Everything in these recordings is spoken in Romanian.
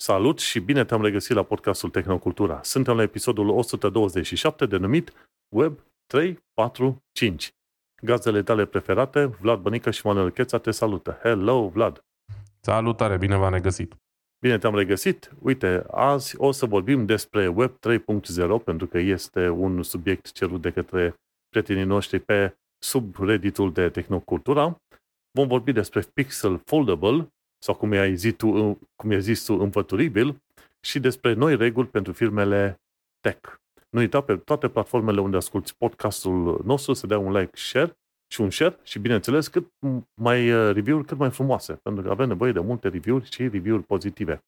Salut și bine te-am regăsit la podcastul Tehnocultura. Suntem la episodul 127 denumit Web 345. Gazdele tale preferate, Vlad Bănică și Manuel Cheța te salută. Hello, Vlad! Salutare, bine v-am regăsit! Bine te-am regăsit. Uite, azi o să vorbim despre Web 3.0 pentru că este un subiect cerut de către prietenii noștri pe subredditul de Tehnocultura. Vom vorbi despre Pixel Foldable, sau cum ai zis tu, cum ai zis tu înfăturibil, și despre noi reguli pentru firmele tech. Nu uita pe toate platformele unde asculti podcastul nostru să dea un like, share și un share și, bineînțeles, cât mai uh, review-uri cât mai frumoase, pentru că avem nevoie de multe review-uri și review-uri pozitive.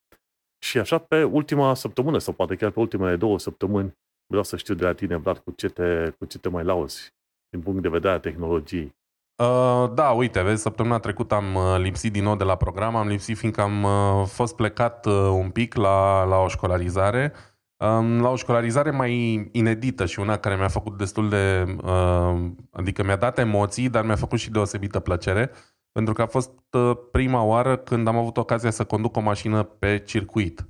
Și așa, pe ultima săptămână, sau poate chiar pe ultimele două săptămâni, vreau să știu de la tine, Vlad, cu ce te, cu ce te mai lauzi din punct de vedere a tehnologiei. Uh, da, uite, vezi, săptămâna trecută am uh, lipsit din nou de la program, am lipsit fiindcă am uh, fost plecat uh, un pic la, la o școlarizare, um, la o școlarizare mai inedită și una care mi-a făcut destul de, uh, adică mi-a dat emoții, dar mi-a făcut și deosebită plăcere, pentru că a fost uh, prima oară când am avut ocazia să conduc o mașină pe circuit.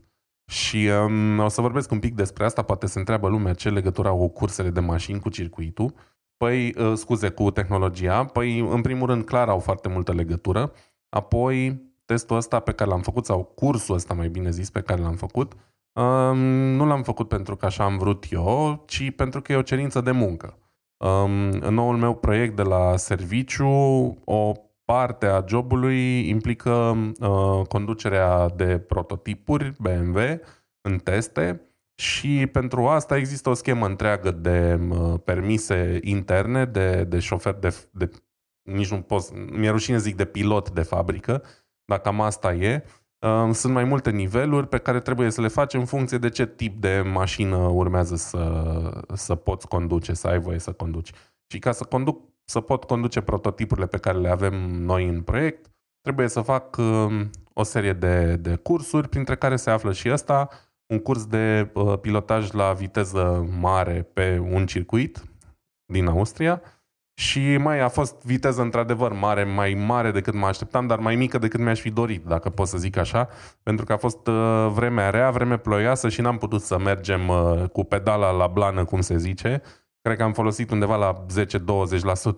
Și um, o să vorbesc un pic despre asta, poate se întreabă lumea ce legătură au cursele de mașini cu circuitul. Păi, uh, scuze, cu tehnologia. Păi, în primul rând, clar au foarte multă legătură. Apoi, testul ăsta pe care l-am făcut, sau cursul ăsta, mai bine zis, pe care l-am făcut, um, nu l-am făcut pentru că așa am vrut eu, ci pentru că e o cerință de muncă. Um, în noul meu proiect de la serviciu, o parte a jobului implică uh, conducerea de prototipuri BMW în teste și pentru asta există o schemă întreagă de uh, permise interne, de, de șofer, de, de nici nu pot, mi-e rușine zic de pilot de fabrică, dacă cam asta e. Uh, sunt mai multe niveluri pe care trebuie să le faci în funcție de ce tip de mașină urmează să, să poți conduce, să ai voie să conduci. Și ca să conduc, să pot conduce prototipurile pe care le avem noi în proiect, trebuie să fac uh, o serie de, de cursuri, printre care se află și ăsta, un curs de uh, pilotaj la viteză mare pe un circuit din Austria și mai a fost viteză într-adevăr mare, mai mare decât mă așteptam, dar mai mică decât mi-aș fi dorit, dacă pot să zic așa, pentru că a fost uh, vremea rea, vreme ploioasă și n-am putut să mergem uh, cu pedala la blană, cum se zice. Cred că am folosit undeva la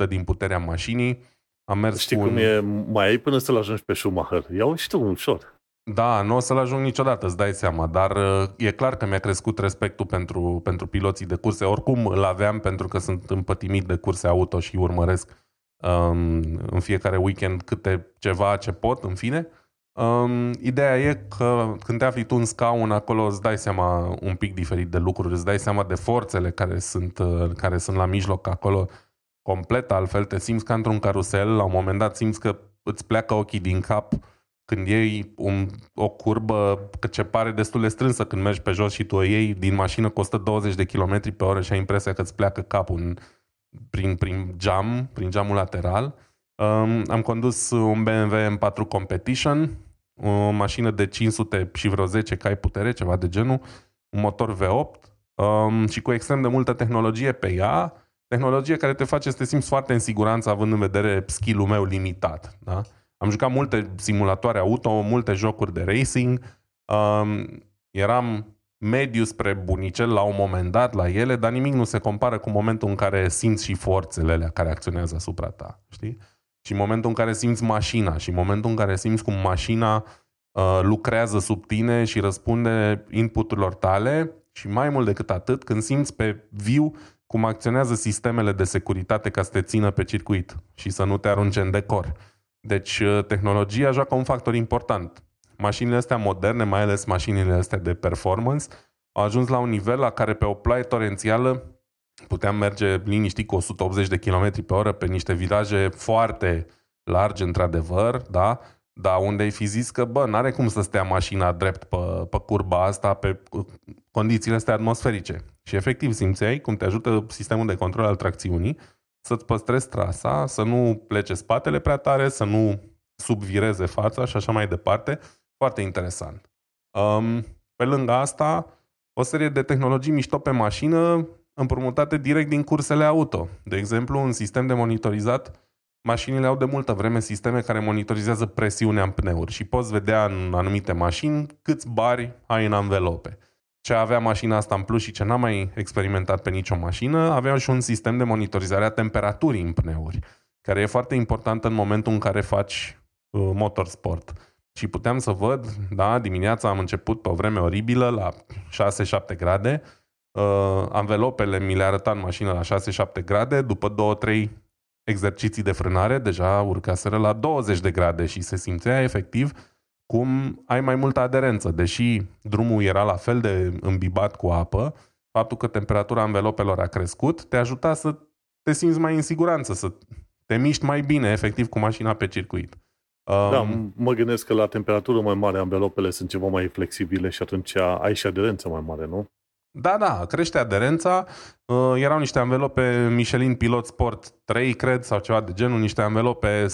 10-20% din puterea mașinii. Am mers Știi cu cum un... e, mai ai până să-l ajungi pe Schumacher. Iau și tu ușor. Da, nu o să-l ajung niciodată, îți dai seama, dar uh, e clar că mi-a crescut respectul pentru, pentru piloții de curse. Oricum îl aveam pentru că sunt împătimit de curse auto și urmăresc um, în fiecare weekend câte ceva ce pot, în fine. Um, ideea e că când te afli tu în scaun acolo îți dai seama un pic diferit de lucruri, îți dai seama de forțele care sunt, uh, care sunt la mijloc acolo complet altfel, te simți ca într-un carusel, la un moment dat simți că îți pleacă ochii din cap când iei un, o curbă că ce pare destul de strânsă când mergi pe jos și tu o iei din mașină cu 120 de km pe oră și ai impresia că îți pleacă capul în, prin, prin geam, prin geamul lateral. Um, am condus un BMW M4 Competition, o mașină de 500 și vreo 10 cai putere, ceva de genul, un motor V8 um, și cu extrem de multă tehnologie pe ea, tehnologie care te face să te simți foarte în siguranță având în vedere skill-ul meu limitat. Da? Am jucat multe simulatoare auto, multe jocuri de racing. Um, eram mediu spre bunicel la un moment dat la ele, dar nimic nu se compară cu momentul în care simți și forțele alea care acționează asupra ta, știi? Și momentul în care simți mașina și momentul în care simți cum mașina uh, lucrează sub tine și răspunde inputurilor tale și mai mult decât atât, când simți pe viu cum acționează sistemele de securitate ca să te țină pe circuit și să nu te arunce în decor. Deci uh, tehnologia joacă un factor important. Mașinile astea moderne, mai ales mașinile astea de performance, au ajuns la un nivel la care pe o ploaie torențială puteam merge liniștit cu 180 de km pe oră pe niște viraje foarte largi, într-adevăr, da? Dar unde ai fi zis că, bă, n-are cum să stea mașina drept pe, pe curba asta, pe condițiile astea atmosferice. Și efectiv simțeai cum te ajută sistemul de control al tracțiunii să-ți păstrezi trasa, să nu plece spatele prea tare, să nu subvireze fața și așa mai departe. Foarte interesant. Um, pe lângă asta, o serie de tehnologii mișto pe mașină împrumutate direct din cursele auto. De exemplu, un sistem de monitorizat mașinile au de multă vreme sisteme care monitorizează presiunea în pneuri și poți vedea în anumite mașini câți bari ai în anvelope. Ce avea mașina asta în plus și ce n-am mai experimentat pe nicio mașină, avea și un sistem de monitorizare a temperaturii în pneuri, care e foarte important în momentul în care faci uh, motorsport. Și puteam să văd, da, dimineața am început pe o vreme oribilă, la 6-7 grade, uh, anvelopele mi le arăta în mașină la 6-7 grade, după 2-3 exerciții de frânare, deja urcaseră la 20 de grade și se simțea efectiv cum ai mai multă aderență. Deși drumul era la fel de îmbibat cu apă, faptul că temperatura anvelopelor a crescut te ajuta să te simți mai în siguranță, să te miști mai bine, efectiv, cu mașina pe circuit. Da, um, mă gândesc că la temperatură mai mare anvelopele sunt ceva mai flexibile și atunci ai și aderență mai mare, nu? Da, da, crește aderența. Uh, erau niște anvelope Michelin Pilot Sport 3, cred, sau ceva de genul, niște anvelope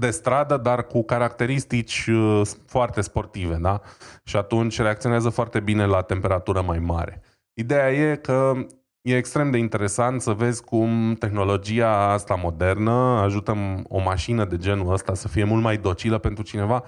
de stradă, dar cu caracteristici uh, foarte sportive, da? Și atunci reacționează foarte bine la temperatură mai mare. Ideea e că e extrem de interesant să vezi cum tehnologia asta modernă ajută o mașină de genul ăsta să fie mult mai docilă pentru cineva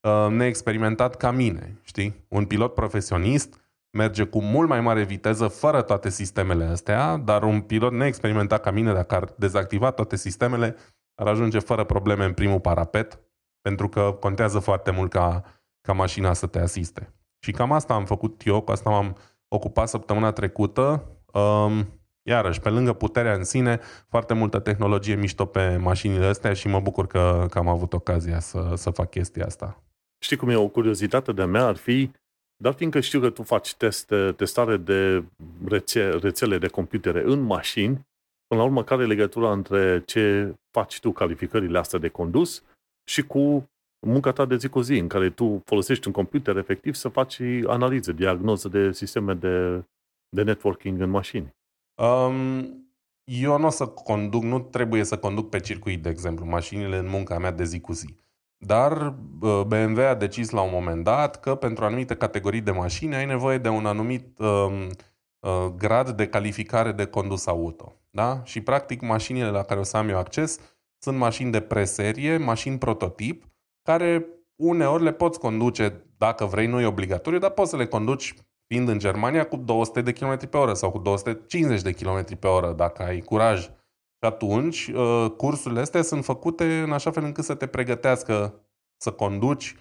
uh, neexperimentat ca mine, știi? Un pilot profesionist merge cu mult mai mare viteză fără toate sistemele astea, dar un pilot neexperimentat ca mine, dacă ar dezactiva toate sistemele, ar ajunge fără probleme în primul parapet, pentru că contează foarte mult ca, ca mașina să te asiste. Și cam asta am făcut eu, cu asta m-am ocupat săptămâna trecută. Um, iarăși, pe lângă puterea în sine, foarte multă tehnologie mișto pe mașinile astea și mă bucur că, că am avut ocazia să, să fac chestia asta. Știi cum e o curiozitate de mea ar fi dar fiindcă știu că tu faci teste, testare de rețe, rețele de computere în mașini, până la urmă, care e legătura între ce faci tu, calificările astea de condus, și cu munca ta de zi cu zi, în care tu folosești un computer efectiv să faci analize, diagnoză de sisteme de, de networking în mașini? Um, eu nu o să conduc, nu trebuie să conduc pe circuit, de exemplu, mașinile în munca mea de zi cu zi. Dar BMW a decis la un moment dat că pentru anumite categorii de mașini ai nevoie de un anumit um, uh, grad de calificare de condus auto. Da? Și practic mașinile la care o să am eu acces sunt mașini de preserie, mașini prototip, care uneori le poți conduce, dacă vrei, nu e obligatoriu, dar poți să le conduci fiind în Germania cu 200 de km pe oră sau cu 250 de km pe oră, dacă ai curaj și atunci, uh, cursurile astea sunt făcute în așa fel încât să te pregătească să conduci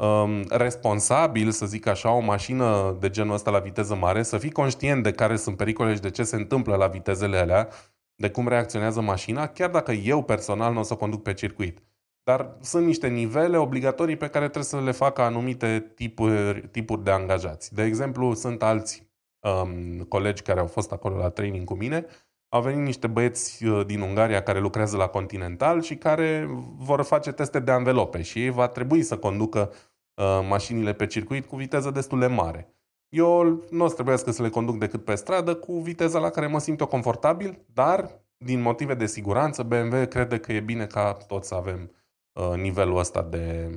um, responsabil, să zic așa, o mașină de genul ăsta la viteză mare, să fii conștient de care sunt pericole și de ce se întâmplă la vitezele alea, de cum reacționează mașina, chiar dacă eu personal nu o să conduc pe circuit. Dar sunt niște nivele obligatorii pe care trebuie să le facă anumite tipuri, tipuri de angajați. De exemplu, sunt alți um, colegi care au fost acolo la training cu mine, au venit niște băieți uh, din Ungaria care lucrează la Continental și care vor face teste de anvelope și ei va trebui să conducă uh, mașinile pe circuit cu viteză destul de mare. Eu nu o să trebuiască să le conduc decât pe stradă cu viteza la care mă simt eu confortabil, dar din motive de siguranță BMW crede că e bine ca toți să avem uh, nivelul ăsta de,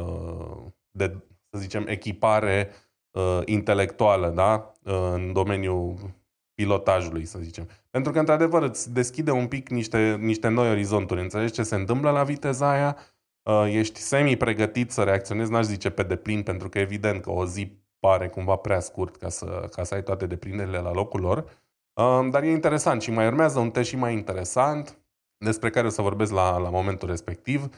uh, de, să zicem, echipare uh, intelectuală da? uh, în domeniul pilotajului, să zicem. Pentru că, într-adevăr, îți deschide un pic niște, niște noi orizonturi. Înțelegi ce se întâmplă la viteza aia, uh, ești semi-pregătit să reacționezi, n-aș zice pe deplin, pentru că evident că o zi pare cumva prea scurt ca să, ca să ai toate deprinderile la locul lor. Uh, dar e interesant și mai urmează un test și mai interesant, despre care o să vorbesc la, la momentul respectiv.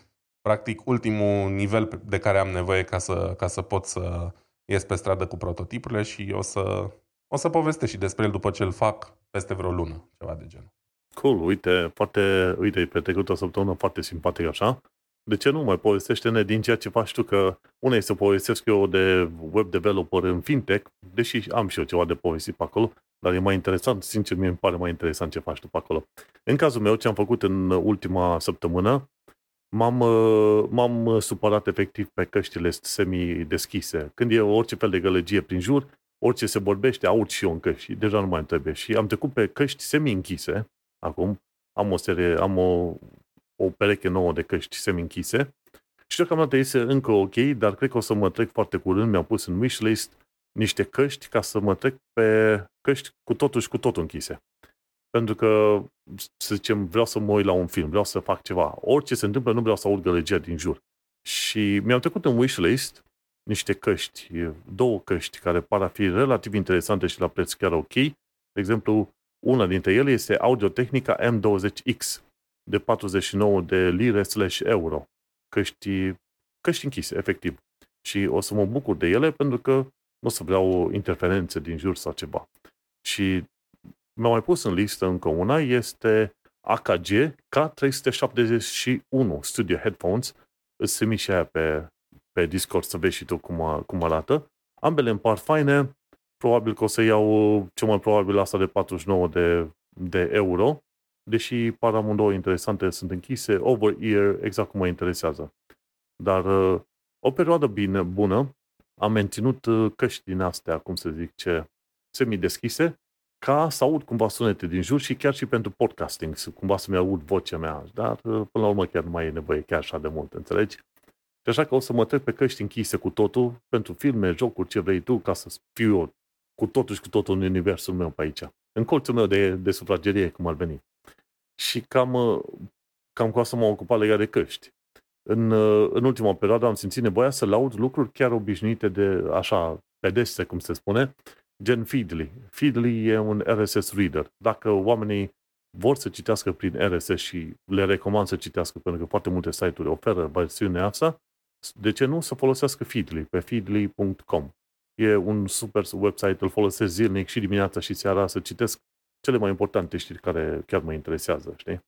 Practic, ultimul nivel de care am nevoie ca să, ca să pot să ies pe stradă cu prototipurile și o să, o să povestesc și despre el după ce îl fac peste vreo lună, ceva de genul. Cool, uite, foarte, uite, pe trecut o săptămână foarte simpatic așa. De ce nu mai povestește-ne din ceea ce faci tu? Că una este să povestesc eu de web developer în fintech, deși am și eu ceva de povestit pe acolo, dar e mai interesant, sincer, mie îmi pare mai interesant ce faci tu pe acolo. În cazul meu, ce am făcut în ultima săptămână, m-am, m-am supărat efectiv pe căștile semi-deschise. Când e orice fel de gălăgie prin jur, orice se vorbește, aud și eu în căști și deja nu mai trebuie. Și am trecut pe căști semi-închise, acum am o serie, am o, o pereche nouă de căști semi-închise și deocamdată este încă ok, dar cred că o să mă trec foarte curând, mi-am pus în wishlist niște căști ca să mă trec pe căști cu totul și cu totul închise. pentru că, să zicem, vreau să mă uit la un film, vreau să fac ceva. Orice se întâmplă, nu vreau să aud gălăgia din jur. Și mi-au trecut în wishlist niște căști, două căști care par a fi relativ interesante și la preț chiar ok. De exemplu, una dintre ele este Audio-Technica M20X de 49 de lire slash euro. Căști, căști închise, efectiv. Și o să mă bucur de ele pentru că nu o să vreau interferențe din jur sau ceva. Și mi-au mai pus în listă încă una, este AKG K371 Studio Headphones. Îți trimi și aia pe, pe Discord să vezi și tu cum, cum arată. Ambele îmi par faine. Probabil că o să iau cel mai probabil asta de 49 de, de euro. Deși par amândouă interesante, sunt închise, over-ear, exact cum mă interesează. Dar uh, o perioadă bine, bună, am menținut uh, căști din astea, cum să zic, ce semi-deschise, ca să aud cumva sunete din jur și chiar și pentru podcasting, cumva să-mi aud vocea mea. Dar uh, până la urmă chiar nu mai e nevoie chiar așa de mult, înțelegi? Și așa că o să mă trec pe căști închise cu totul, pentru filme, jocuri, ce vrei tu, ca să fiu eu cu totul și cu totul în universul meu pe aici. În colțul meu de, de sufragerie, cum ar veni. Și cam, uh, cam cu asta m-am ocupat legat de căști. În, în ultima perioadă am simțit nevoia să laud lucruri chiar obișnuite de, așa, pedeste, cum se spune, gen Feedly. Feedly e un RSS reader. Dacă oamenii vor să citească prin RSS și le recomand să citească, pentru că foarte multe site-uri oferă versiunea asta, de ce nu să folosească Feedly pe feedly.com. E un super website, îl folosesc zilnic și dimineața și seara să citesc cele mai importante știri care chiar mă interesează, știi?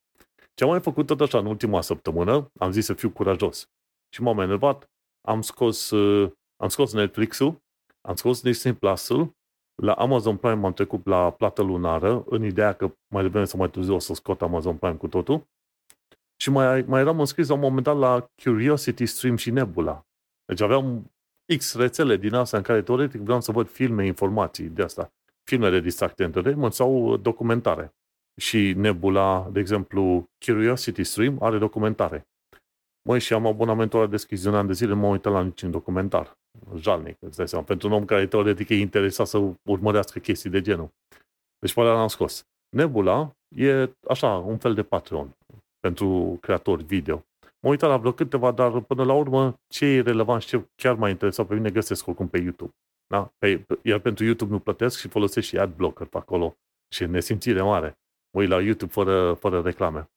Ce am mai făcut tot așa în ultima săptămână, am zis să fiu curajos. Și m-am enervat, am scos, uh, am scos Netflix-ul, am scos Disney Plus-ul la Amazon Prime am trecut la plată lunară, în ideea că mai devreme sau mai târziu o să scot Amazon Prime cu totul. Și mai, mai eram înscris la un moment dat la Curiosity Stream și Nebula. Deci aveam X rețele din astea în care teoretic vreau să văd filme, informații de asta. Filme de distracte entertainment sau documentare. Și Nebula, de exemplu, Curiosity Stream are documentare. Măi, și am abonamentul ăla deschis de un an de zile, nu m-am uitat la niciun documentar. Jalnic, îți dai seama. Pentru un om care teoretic e interesat să urmărească chestii de genul. Deci, pe l-am scos. Nebula e așa, un fel de Patreon pentru creatori video. Mă uitat la vreo câteva, dar până la urmă, ce e relevant și ce chiar m-a interesat pe mine, găsesc oricum pe YouTube. Da? Pe, iar pentru YouTube nu plătesc și folosesc și AdBlocker pe acolo. Și nesimțire mare. Mă uit la YouTube fără, fără reclame.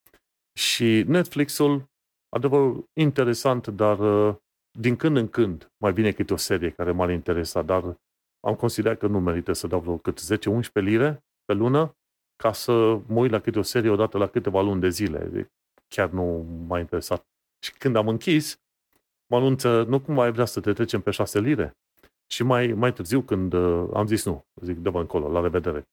Și Netflix-ul adevăr interesant, dar uh, din când în când mai vine câte o serie care m-ar interesa, dar am considerat că nu merită să dau vreo cât 10-11 lire pe lună ca să mă uit la câte o serie odată la câteva luni de zile. Chiar nu m-a interesat. Și când am închis, mă anunță, nu cum mai vrea să te trecem pe 6 lire. Și mai, mai târziu, când uh, am zis nu, zic, dă încolo, la revedere.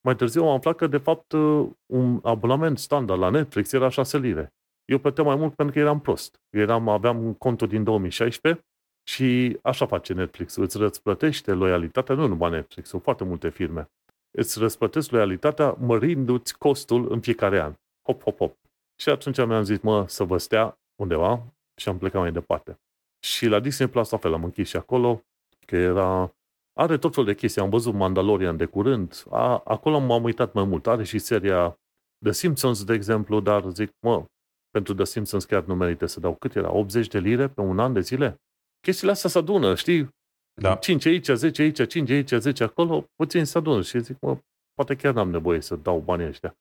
Mai târziu am aflat că, de fapt, uh, un abonament standard la Netflix era 6 lire. Eu plăteam mai mult pentru că eram prost. Eram, aveam contul din 2016 și așa face Netflix. Îți răsplătește loialitatea, nu numai Netflix, sunt foarte multe firme. Îți răsplătesc loialitatea mărindu-ți costul în fiecare an. Hop, hop, hop. Și atunci mi-am zis, mă, să vă stea undeva și am plecat mai departe. Și la Disney Plus la fel, am închis și acolo, că era... Are tot felul de chestii. Am văzut Mandalorian de curând. A, acolo m-am uitat mai mult. Are și seria The Simpsons, de exemplu, dar zic, mă, pentru The Simpsons chiar nu merită să dau cât era? 80 de lire pe un an de zile? Chestiile astea se adună, știi? Da. 5 aici, 10 aici, 5 aici, 10 acolo, puțin se adună și zic, mă, poate chiar n-am nevoie să dau banii ăștia.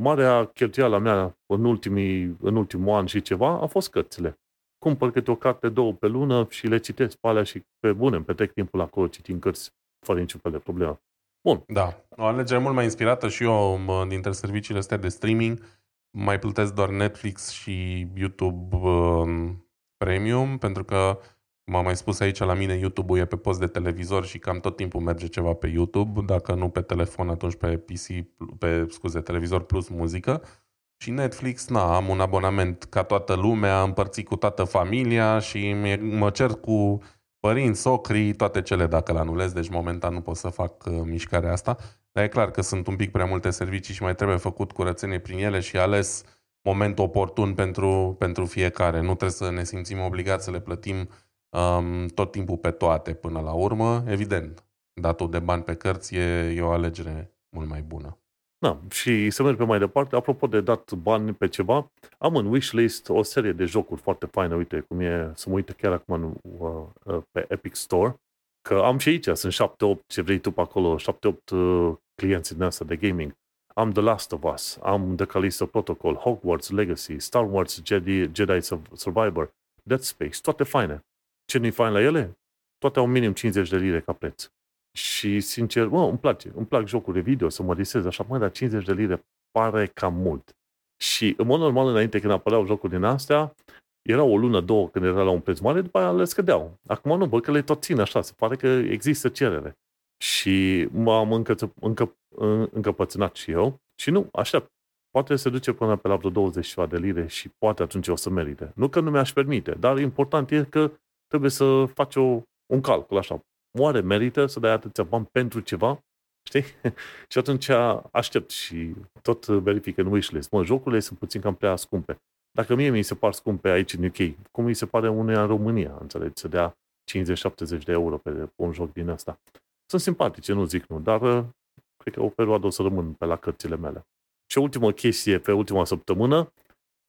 Marea cheltuială mea în, ultimii, în ultimul an și ceva a fost cărțile. Cumpăr câte o carte, două pe lună și le citesc pe alea și pe bune, îmi petrec timpul acolo citind cărți fără niciun fel de problemă. Bun. Da. O alegere mult mai inspirată și eu dintre serviciile astea de streaming mai plătesc doar Netflix și YouTube uh, Premium, pentru că, cum am mai spus aici, la mine YouTube-ul e pe post de televizor și cam tot timpul merge ceva pe YouTube, dacă nu pe telefon, atunci pe PC, pe, scuze, televizor plus muzică. Și Netflix, na, am un abonament ca toată lumea, împărțit cu toată familia și mă cer cu părinți, socrii, toate cele dacă le anulez, deci momentan nu pot să fac uh, mișcarea asta. Dar e clar că sunt un pic prea multe servicii și mai trebuie făcut curățenie prin ele și ales momentul oportun pentru, pentru fiecare. Nu trebuie să ne simțim obligați să le plătim um, tot timpul pe toate până la urmă. Evident, datul de bani pe cărți e, e o alegere mult mai bună. Da, și să merg pe mai departe, apropo de dat bani pe ceva, am în wishlist o serie de jocuri foarte faine, uite cum e, să mă uite chiar acum în, uh, uh, pe Epic Store, că am și aici, sunt 7-8, ce vrei tu pe acolo, 7-8 uh, clienți din asta de gaming. Am The Last of Us, am The Callisto Protocol, Hogwarts Legacy, Star Wars Jedi, Jedi Survivor, Dead Space, toate faine. Ce nu-i fain la ele? Toate au minim 50 de lire ca preț. Și, sincer, mă, îmi place. Îmi plac jocurile video, să mă disez așa, mă, dar 50 de lire pare cam mult. Și, în mod normal, înainte când apăreau jocuri din astea, era o lună, două, când era la un preț mare, după aia le scădeau. Acum nu, bă, că le tot țin așa, se pare că există cerere. Și m-am încă, încă, încăpățânat și eu și nu, aștept. Poate se duce până pe la vreo 20 de lire și poate atunci o să merite. Nu că nu mi-aș permite, dar important e că trebuie să faci o, un calcul așa. Oare merită să dai atâția bani pentru ceva? Știi? și atunci aștept și tot verific în wishlist. Mă, jocurile sunt puțin cam prea scumpe. Dacă mie mi se par scumpe aici în UK, cum mi se pare uneia în România, înțelegi, să dea 50-70 de euro pe un joc din asta. Sunt simpatice, nu zic nu, dar uh, cred că o perioadă o să rămân pe la cărțile mele. Și ultimă chestie, pe ultima săptămână,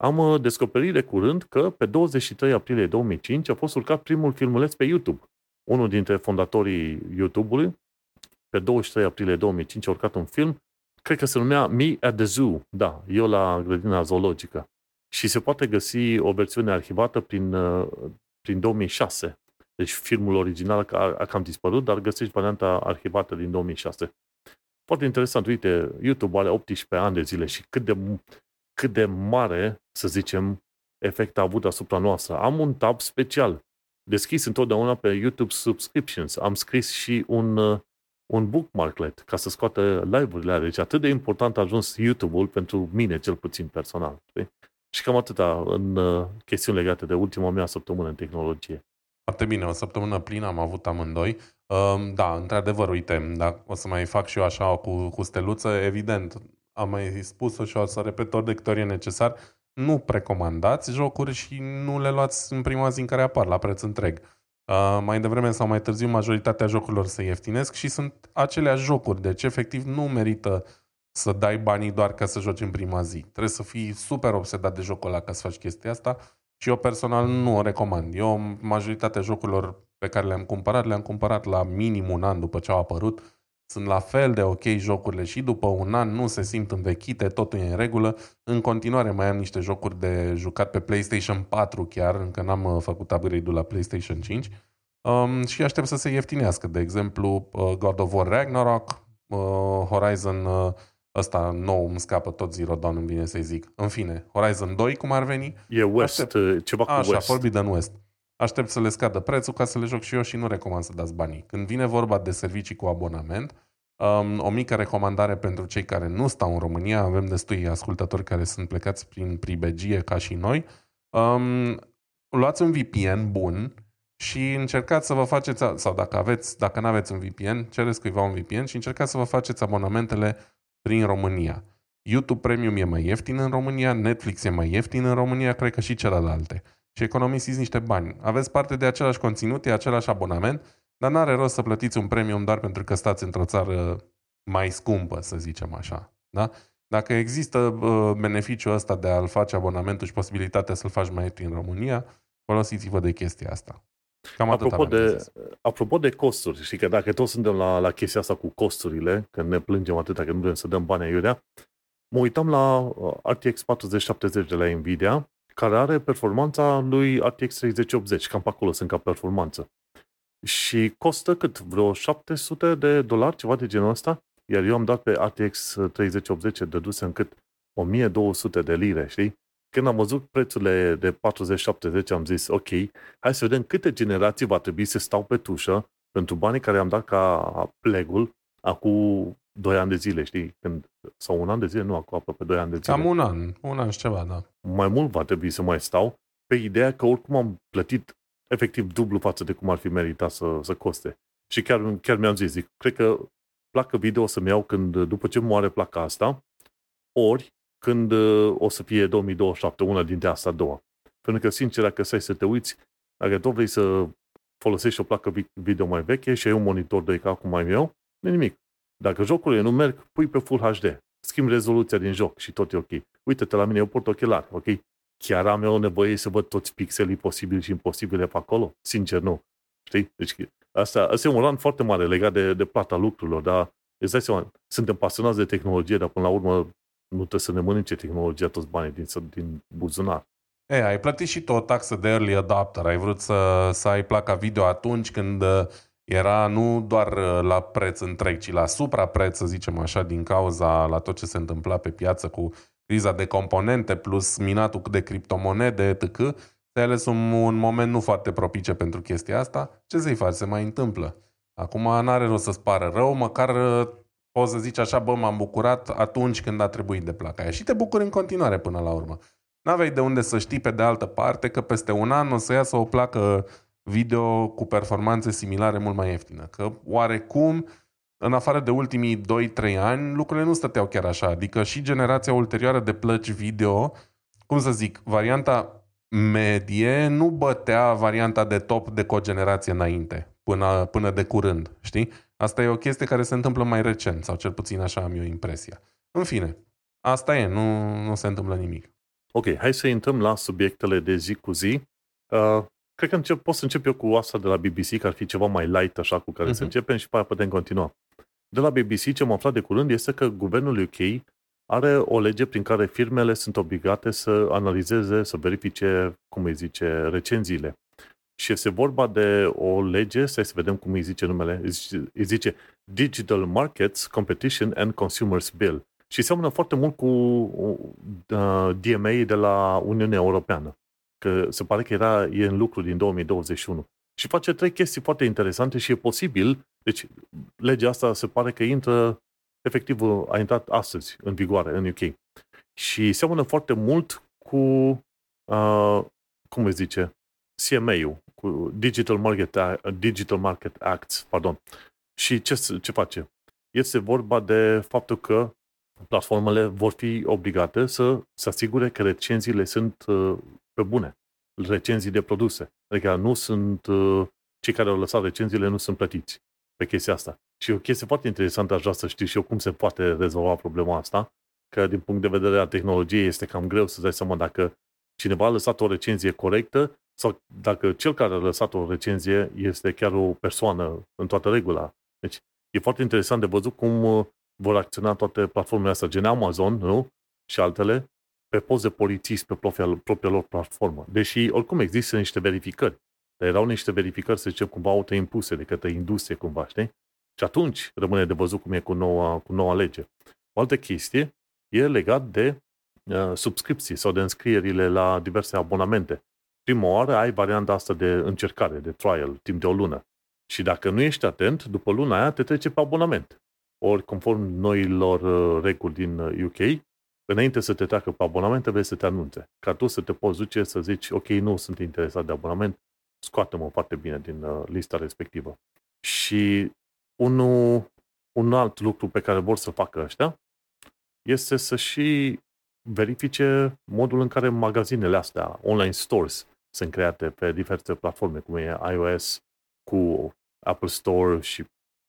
am uh, descoperit de curând că pe 23 aprilie 2005 a fost urcat primul filmuleț pe YouTube. Unul dintre fondatorii YouTube-ului, pe 23 aprilie 2005 a urcat un film, cred că se numea Me at the Zoo, da, eu la grădina zoologică. Și se poate găsi o versiune arhivată prin, uh, prin 2006. Deci filmul original a, a cam dispărut, dar găsești varianta arhivată din 2006. Foarte interesant, uite, YouTube are 18 ani de zile și cât de, cât de mare, să zicem, efect a avut asupra noastră. Am un tab special deschis întotdeauna pe YouTube Subscriptions. Am scris și un, uh, un bookmarklet ca să scoată live-urile alea. Deci atât de important a ajuns YouTube-ul pentru mine, cel puțin personal. Știi? Și cam atâta în uh, chestiuni legate de ultima mea săptămână în tehnologie. Foarte bine, o săptămână plină am avut amândoi. Um, da, într-adevăr, uite, da, o să mai fac și eu așa cu, cu steluță, evident, am mai spus-o și o să repet ori de câte ori e necesar, nu precomandați jocuri și nu le luați în prima zi în care apar la preț întreg. Uh, mai devreme sau mai târziu majoritatea jocurilor se ieftinesc și sunt aceleași jocuri, deci efectiv nu merită să dai banii doar ca să joci în prima zi. Trebuie să fii super obsedat de jocul ăla ca să faci chestia asta și eu personal nu o recomand. Eu majoritatea jocurilor pe care le-am cumpărat, le-am cumpărat la minim un an după ce au apărut. Sunt la fel de ok jocurile și după un an nu se simt învechite, totul e în regulă. În continuare mai am niște jocuri de jucat pe PlayStation 4 chiar, încă n-am uh, făcut upgrade-ul la PlayStation 5. Um, și aștept să se ieftinească, de exemplu uh, God of War Ragnarok, uh, Horizon uh, ăsta nou îmi scapă tot Zero Dawn, îmi vine să-i zic. În fine, Horizon 2, cum ar veni? E West, Aștept... Uh, ceva cu Așa, West. Forbidden West. Aștept să le scadă prețul ca să le joc și eu și nu recomand să dați banii. Când vine vorba de servicii cu abonament, um, o mică recomandare pentru cei care nu stau în România, avem destui ascultători care sunt plecați prin pribegie ca și noi, um, luați un VPN bun și încercați să vă faceți, sau dacă aveți, dacă nu aveți un VPN, cereți cuiva un VPN și încercați să vă faceți abonamentele prin România. YouTube Premium e mai ieftin în România, Netflix e mai ieftin în România, cred că și celelalte. Și economisiți niște bani. Aveți parte de același conținut, e același abonament, dar n-are rost să plătiți un premium doar pentru că stați într-o țară mai scumpă, să zicem așa. Da? Dacă există uh, beneficiul ăsta de a-l face abonamentul și posibilitatea să-l faci mai ieftin în România, folosiți-vă de chestia asta. Cam apropo de, apropo de costuri, și că dacă toți suntem la, la chestia asta cu costurile, că ne plângem atâta că nu vrem să dăm bani aiurea, mă uitam la uh, RTX 4070 de la Nvidia, care are performanța lui RTX 3080, cam pe acolo sunt ca performanță. Și costă cât? Vreo 700 de dolari, ceva de genul ăsta? Iar eu am dat pe RTX 3080 dăduse în cât 1200 de lire, știi? Când am văzut prețurile de 40-70, am zis, ok, hai să vedem câte generații va trebui să stau pe tușă pentru banii care am dat ca plegul acum 2 ani de zile, știi? Când, sau un an de zile, nu, acum aproape 2 ani de zile. Cam un an, un an și ceva, da. Mai mult va trebui să mai stau pe ideea că oricum am plătit efectiv dublu față de cum ar fi meritat să, să coste. Și chiar, chiar mi-am zis, zic, cred că placă video o să-mi iau când, după ce moare placa asta, ori când uh, o să fie 2027, una dintre astea două. Pentru că, sincer, dacă stai să te uiți, dacă tot vrei să folosești o placă video mai veche și ai un monitor 2K cum mai eu, nu nimic. Dacă jocurile nu merg, pui pe Full HD. schimb rezoluția din joc și tot e ok. Uite-te la mine, eu port ochelari, ok? Chiar am eu nevoie să văd toți pixelii posibili și imposibile pe acolo? Sincer, nu. Știi? Deci asta, asta e un run foarte mare legat de, de plata lucrurilor, dar îți dai seama, suntem pasionați de tehnologie, dar până la urmă nu trebuie să ne mănânce tehnologia toți banii din, din buzunar. E, ai plătit și tu o taxă de early adopter. Ai vrut să, să ai placa video atunci când uh, era nu doar uh, la preț întreg, ci la suprapreț, să zicem așa, din cauza la tot ce se întâmpla pe piață cu criza de componente plus minatul de criptomonede, etc. Te-ai ales un, un moment nu foarte propice pentru chestia asta. Ce să-i faci? Se mai întâmplă. Acum n-are rost să-ți pară rău, măcar uh, poți să zici așa, bă, m-am bucurat atunci când a trebuit de placa aia. Și te bucuri în continuare până la urmă. N-aveai de unde să știi pe de altă parte că peste un an o să iasă o placă video cu performanțe similare mult mai ieftină. Că oarecum, în afară de ultimii 2-3 ani, lucrurile nu stăteau chiar așa. Adică și generația ulterioară de plăci video, cum să zic, varianta medie nu bătea varianta de top de cogenerație înainte, până, până de curând, știi? Asta e o chestie care se întâmplă mai recent, sau cel puțin așa am eu impresia. În fine, asta e, nu, nu se întâmplă nimic. Ok, hai să intrăm la subiectele de zi cu zi. Uh, cred că încep, pot să încep eu cu asta de la BBC, care ar fi ceva mai light, așa, cu care uh-huh. să mhm. începem și pe aia putem continua. De la BBC, ce am aflat de curând este că guvernul UK are o lege prin care firmele sunt obligate să analizeze, să verifice, cum îi zice, recenziile. Și este vorba de o lege, să să vedem cum îi zice numele, îi zice Digital Markets Competition and Consumers Bill. Și seamănă foarte mult cu uh, DMA de la Uniunea Europeană. Că se pare că era, e în lucru din 2021. Și face trei chestii foarte interesante și e posibil, deci legea asta se pare că intră, efectiv a intrat astăzi în vigoare în UK. Și seamănă foarte mult cu, uh, cum îi zice, CMA-ul, cu Digital Market, Digital Market Acts, pardon. Și ce, ce face? Este vorba de faptul că platformele vor fi obligate să se asigure că recenziile sunt uh, pe bune, recenzii de produse. Adică nu sunt, uh, cei care au lăsat recenziile nu sunt plătiți pe chestia asta. Și o chestie foarte interesantă aș vrea să știu și eu cum se poate rezolva problema asta, că din punct de vedere a tehnologiei este cam greu să dai seama dacă cineva a lăsat o recenzie corectă sau dacă cel care a lăsat o recenzie este chiar o persoană în toată regula. Deci e foarte interesant de văzut cum uh, vor acționa toate platformele astea, gen Amazon, nu? Și altele, pe post de polițist pe propria, propria lor platformă. Deși, oricum, există niște verificări. Dar erau niște verificări, să zicem, cumva autoimpuse de către industrie, cumva, știi? Și atunci rămâne de văzut cum e cu noua, cu noua lege. O altă chestie e legat de uh, subscripții sau de înscrierile la diverse abonamente. Prima oară ai varianta asta de încercare, de trial, timp de o lună. Și dacă nu ești atent, după luna aia te trece pe abonament. Ori, conform noilor uh, reguli din UK, uh, înainte să te treacă pe abonament, trebuie să te anunțe. Ca tu să te poți duce să zici, ok, nu sunt interesat de abonament, scoate-mă foarte bine din uh, lista respectivă. Și unul, un alt lucru pe care vor să facă ăștia este să și verifice modul în care magazinele astea, online stores, sunt create pe diverse platforme, cum e iOS cu Apple Store și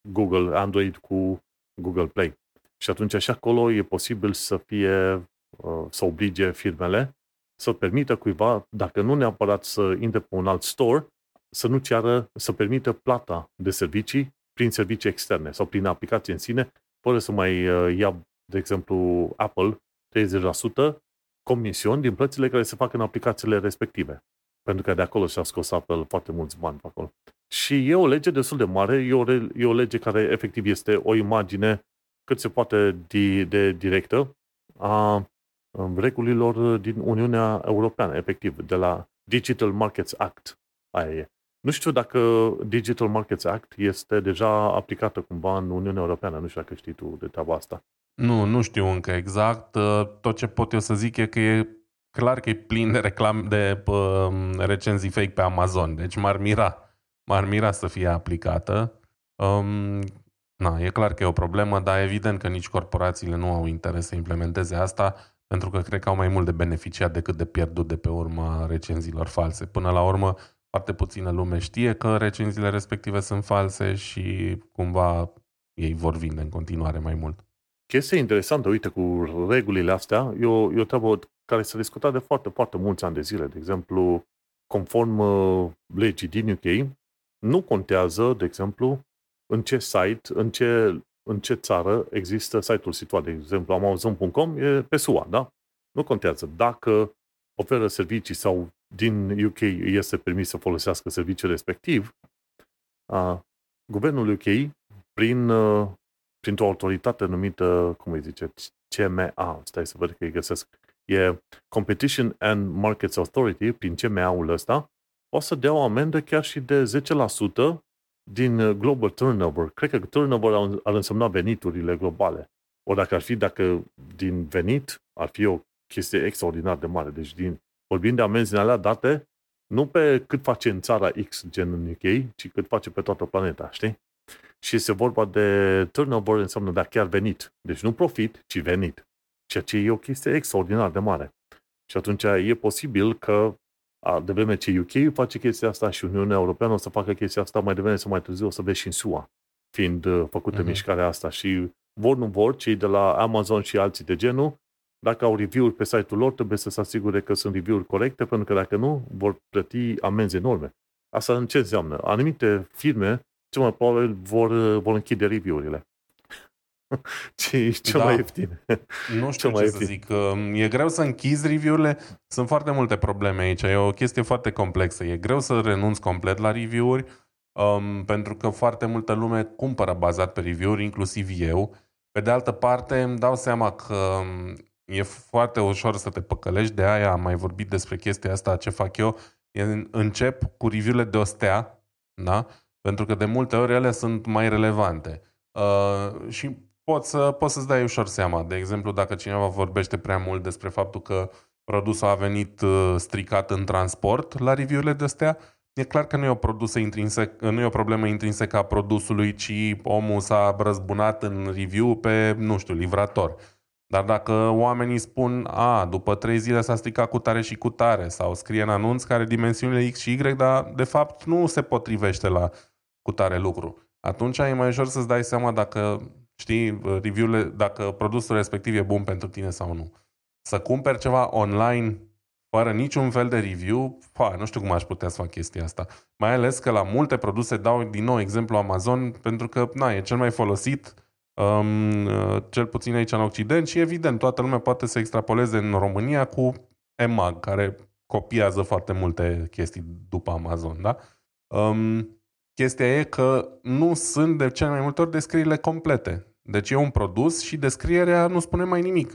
Google Android cu Google Play. Și atunci și acolo e posibil să fie, uh, să oblige firmele să permită cuiva, dacă nu neapărat să intre pe un alt store, să nu ceară, să permită plata de servicii prin servicii externe sau prin aplicație în sine, fără să mai uh, ia, de exemplu, Apple 30% comision din plățile care se fac în aplicațiile respective. Pentru că de acolo și-a scos Apple foarte mulți bani pe acolo. Și e o lege destul de mare, e o, e o lege care efectiv este o imagine cât se poate de, de directă a regulilor din Uniunea Europeană, efectiv, de la Digital Markets Act. Aia e. Nu știu dacă Digital Markets Act este deja aplicată cumva în Uniunea Europeană. Nu știu dacă știi tu de treaba asta. Nu, nu știu încă exact. Tot ce pot eu să zic e că e clar că e plin de reclam de uh, recenzii fake pe Amazon. Deci m-ar mira m-ar mira să fie aplicată. Um, na, e clar că e o problemă, dar evident că nici corporațiile nu au interes să implementeze asta, pentru că cred că au mai mult de beneficiat decât de pierdut de pe urma recenziilor false. Până la urmă, foarte puțină lume știe că recenziile respective sunt false și cumva ei vor vinde în continuare mai mult. chestia interesantă, uite, cu regulile astea, e o, e o treabă care s-a discutat de foarte, foarte mulți ani de zile. De exemplu, conform uh, legii din UK, nu contează, de exemplu, în ce site, în ce, în ce țară există site-ul situat. De exemplu, Amazon.com e pe SUA, da? Nu contează. Dacă oferă servicii sau din UK este permis să folosească serviciul respectiv, a, guvernul UK, prin, uh, printr-o autoritate numită, cum îi zice, CMA, stai să văd că îi găsesc, e Competition and Markets Authority, prin CMA-ul ăsta, o să dea o amendă chiar și de 10% din uh, global turnover. Cred că turnover ar însemna veniturile globale. O dacă ar fi, dacă din venit, ar fi o chestie extraordinar de mare. Deci din, vorbim de amenzi din alea date, nu pe cât face în țara X, gen în UK, ci cât face pe toată planeta, știi? Și este vorba de turnover, înseamnă de chiar venit. Deci nu profit, ci venit. Ceea ce e o chestie extraordinar de mare. Și atunci e posibil că de vreme ce UK face chestia asta și Uniunea Europeană o să facă chestia asta mai devreme sau mai târziu, o să vezi și în SUA, fiind uh, făcută uh-huh. mișcarea asta. Și vor nu vor, cei de la Amazon și alții de genul, dacă au review-uri pe site-ul lor, trebuie să se asigure că sunt review-uri corecte, pentru că dacă nu, vor plăti amenzi enorme. Asta în ce înseamnă? Anumite firme, ce mai probabil, vor, uh, vor închide review-urile. ce ce da. mai ieftin. Nu știu ce, ce să zic. E greu să închizi review-urile. Sunt foarte multe probleme aici. E o chestie foarte complexă. E greu să renunți complet la review-uri um, pentru că foarte multă lume cumpără bazat pe review-uri, inclusiv eu. Pe de altă parte, îmi dau seama că um, e foarte ușor să te păcălești. De aia am mai vorbit despre chestia asta. Ce fac eu? Încep cu review-urile de o stea, da? pentru că de multe ori ele sunt mai relevante. Uh, și poți, să, poți să-ți dai ușor seama. De exemplu, dacă cineva vorbește prea mult despre faptul că produsul a venit uh, stricat în transport la review-urile de astea, e clar că nu e o, produsă intrinsec, nu e o problemă intrinsecă a produsului, ci omul s-a răzbunat în review pe, nu știu, livrator. Dar dacă oamenii spun, a, după trei zile s-a stricat cu tare și cu tare, sau scrie în anunț care dimensiunile X și Y, dar de fapt nu se potrivește la cu tare lucru, atunci e mai ușor să-ți dai seama dacă știi, review-urile, dacă produsul respectiv e bun pentru tine sau nu. Să cumperi ceva online fără niciun fel de review, fa, nu știu cum aș putea să fac chestia asta. Mai ales că la multe produse dau din nou exemplu Amazon pentru că na, e cel mai folosit, um, cel puțin aici în Occident și evident toată lumea poate să extrapoleze în România cu EMAG, care copiază foarte multe chestii după Amazon, da? Um, chestia e că nu sunt de cele mai multe ori descrierile complete. Deci e un produs și descrierea nu spune mai nimic.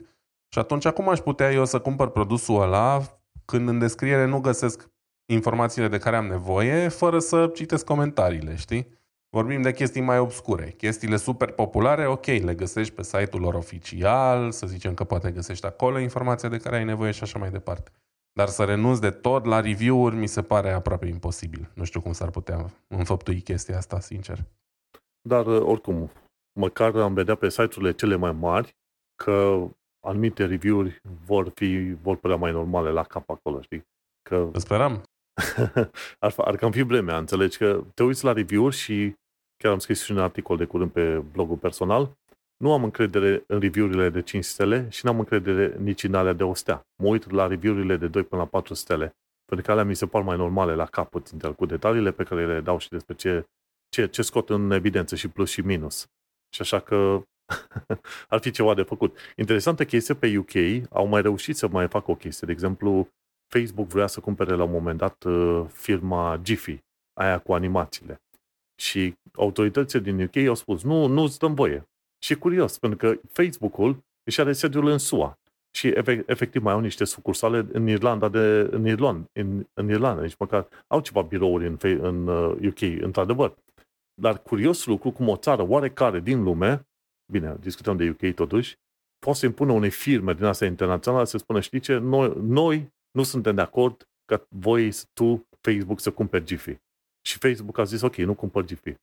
Și atunci cum aș putea eu să cumpăr produsul ăla când în descriere nu găsesc informațiile de care am nevoie, fără să citesc comentariile, știi? Vorbim de chestii mai obscure. Chestiile super populare, ok, le găsești pe site-ul lor oficial, să zicem că poate găsești acolo informația de care ai nevoie și așa mai departe. Dar să renunț de tot la review-uri mi se pare aproape imposibil. Nu știu cum s-ar putea înfăptui chestia asta, sincer. Dar, oricum, măcar am vedea pe site-urile cele mai mari că anumite review-uri vor fi, vor părea mai normale la cap acolo, știi? Că... Sperăm. ar, ar cam fi vremea, înțelegi? Că te uiți la review-uri și chiar am scris și un articol de curând pe blogul personal, nu am încredere în review-urile de 5 stele și nu am încredere nici în alea de o stea. Mă uit la review-urile de 2 până la 4 stele, pentru că alea mi se par mai normale la capăt, cu detaliile pe care le dau și despre ce, ce, ce scot în evidență și plus și minus. Și așa că ar fi ceva de făcut. Interesantă chestie, pe UK au mai reușit să mai facă o chestie. De exemplu, Facebook vrea să cumpere la un moment dat uh, firma Jiffy, aia cu animațiile. Și autoritățile din UK au spus, nu, nu îți dăm voie. Și e curios, pentru că Facebook-ul își are sediul în SUA. Și efectiv mai au niște sucursale în Irlanda, de, în, Irlanda, în, în Irlanda, nici măcar au ceva birouri în, în UK, uh, într-adevăr. Dar curios lucru cum o țară oarecare din lume, bine, discutăm de UK totuși, poate să impună unei firme din asta internațională să spună, știi ce, noi, noi nu suntem de acord că voi, tu, Facebook, să cumperi Jiffy. Și Facebook a zis, ok, nu cumpăr Jiffy.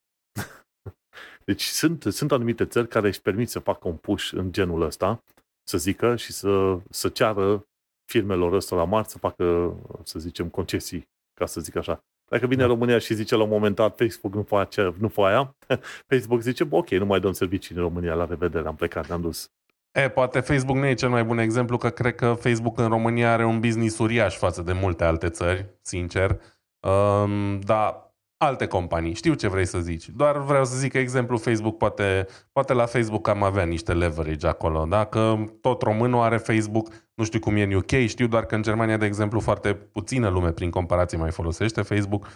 Deci sunt, sunt anumite țări care își permit să facă un push în genul ăsta, să zică și să, să ceară firmelor ăsta la mari să facă, să zicem, concesii, ca să zic așa. Dacă vine da. România și zice la un moment dat Facebook nu face, nu face aia, Facebook zice, ok, nu mai dăm servicii în România, la revedere, am plecat, ne-am dus. E, poate Facebook nu e cel mai bun exemplu, că cred că Facebook în România are un business uriaș față de multe alte țări, sincer. Um, dar alte companii, știu ce vrei să zici. Doar vreau să zic că exemplu Facebook poate, poate la Facebook am avea niște leverage acolo. Dacă tot românul are Facebook, nu știu cum e în UK, știu doar că în Germania, de exemplu, foarte puțină lume prin comparație mai folosește Facebook.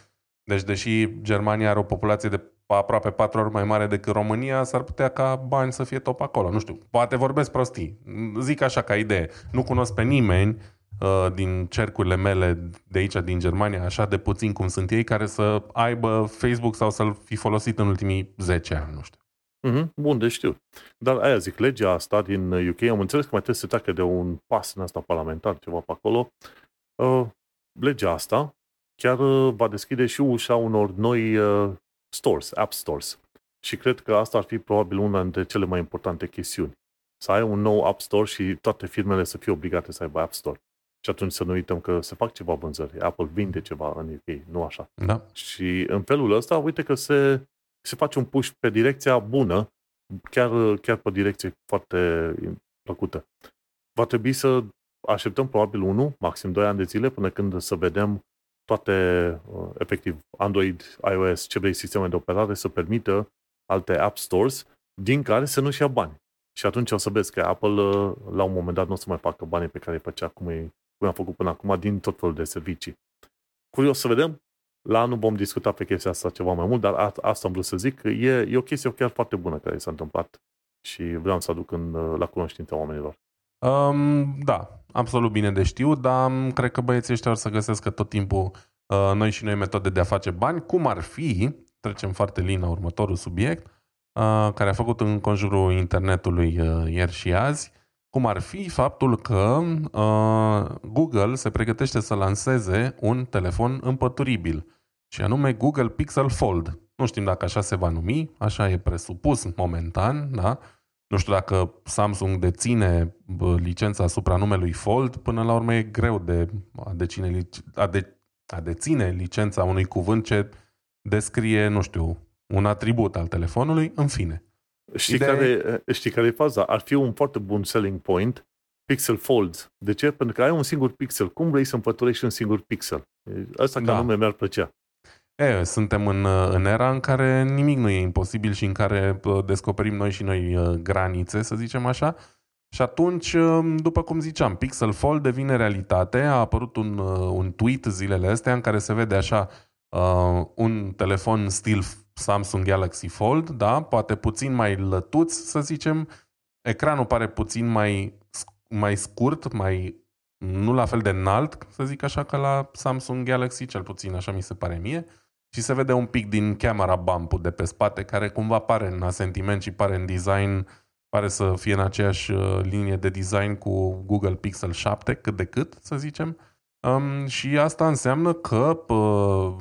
Deci, deși Germania are o populație de aproape patru ori mai mare decât România, s-ar putea ca bani să fie top acolo. Nu știu, poate vorbesc prostii. Zic așa ca idee. Nu cunosc pe nimeni uh, din cercurile mele de aici, din Germania, așa de puțin cum sunt ei, care să aibă Facebook sau să-l fi folosit în ultimii 10 ani, nu știu. Mm-hmm. Bun, de știu. Dar aia zic, legea asta din UK, am înțeles că mai trebuie să treacă de un pas în asta parlamentar, ceva pe acolo. Uh, legea asta chiar uh, va deschide și ușa unor noi uh, stores, app stores. Și cred că asta ar fi probabil una dintre cele mai importante chestiuni. Să ai un nou app store și toate firmele să fie obligate să aibă app store. Și atunci să nu uităm că se fac ceva vânzări. Apple vinde ceva în UK, nu așa. Da. Și în felul ăsta, uite că se, se face un push pe direcția bună, chiar, chiar pe direcție foarte plăcută. Va trebui să așteptăm probabil 1, maxim 2 ani de zile până când să vedem toate, uh, efectiv, Android, iOS, ce vrei, sisteme de operare să permită alte app stores din care să nu-și ia bani. Și atunci o să vezi că Apple, uh, la un moment dat, nu o să mai facă banii pe care îi făcea cum, e, cum a făcut până acum din tot felul de servicii. Curios să vedem, la anul vom discuta pe chestia asta ceva mai mult, dar asta am vrut să zic, e, e o chestie chiar foarte bună care s-a întâmplat și vreau să aduc în, uh, la cunoștința oamenilor. Um, da, absolut bine de știu, dar cred că băieții ăștia or să găsească tot timpul uh, noi și noi metode de a face bani, cum ar fi, trecem foarte lin la următorul subiect, uh, care a făcut în conjurul internetului uh, ieri și azi, cum ar fi faptul că uh, Google se pregătește să lanseze un telefon împăturibil, și anume Google Pixel Fold. Nu știm dacă așa se va numi, așa e presupus momentan, da? Nu știu dacă Samsung deține licența asupra numelui Fold, până la urmă e greu de a, deține, a, de, a deține licența unui cuvânt ce descrie, nu știu, un atribut al telefonului, în fine. Știi, Ideea... care, știi care e faza? Ar fi un foarte bun selling point Pixel Fold. De ce? Pentru că ai un singur pixel. Cum vrei să împăturești un singur pixel? Asta ca da. nume mi-ar plăcea. E, suntem în, în era în care nimic nu e imposibil și în care descoperim noi și noi uh, granițe, să zicem așa. Și atunci, um, după cum ziceam, Pixel Fold devine realitate. A apărut un, uh, un tweet zilele astea în care se vede așa uh, un telefon stil Samsung Galaxy Fold, da? poate puțin mai lătuț, să zicem. Ecranul pare puțin mai, mai scurt, mai nu la fel de înalt, să zic așa, ca la Samsung Galaxy, cel puțin așa mi se pare mie și se vede un pic din camera bump de pe spate, care cumva pare în asentiment și pare în design, pare să fie în aceeași uh, linie de design cu Google Pixel 7, cât de cât, să zicem. Um, și asta înseamnă că uh,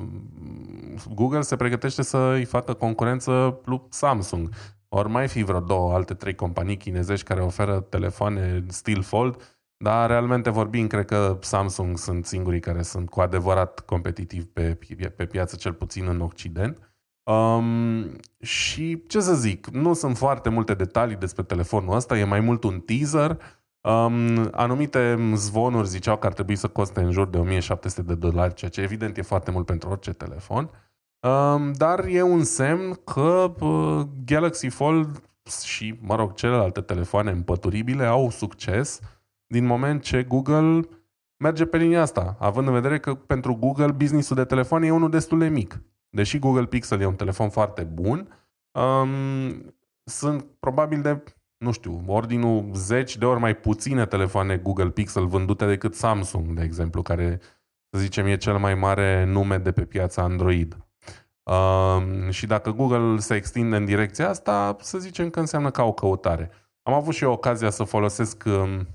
Google se pregătește să îi facă concurență lui Samsung. Ori mai fi vreo două alte trei companii chinezești care oferă telefoane stil fold dar realmente vorbind, cred că Samsung sunt singurii care sunt cu adevărat competitivi pe, pe piață, cel puțin în Occident. Um, și ce să zic, nu sunt foarte multe detalii despre telefonul ăsta, e mai mult un teaser. Um, anumite zvonuri ziceau că ar trebui să coste în jur de 1700 de dolari, ceea ce evident e foarte mult pentru orice telefon. Um, dar e un semn că uh, Galaxy Fold și, mă rog, celelalte telefoane împăturibile au succes din moment ce Google merge pe linia asta, având în vedere că pentru Google businessul de telefon e unul destul de mic. Deși Google Pixel e un telefon foarte bun, um, sunt probabil de, nu știu, ordinul zeci de ori mai puține telefoane Google Pixel vândute decât Samsung, de exemplu, care, să zicem, e cel mai mare nume de pe piața Android. Um, și dacă Google se extinde în direcția asta, să zicem că înseamnă ca o căutare. Am avut și eu ocazia să folosesc um,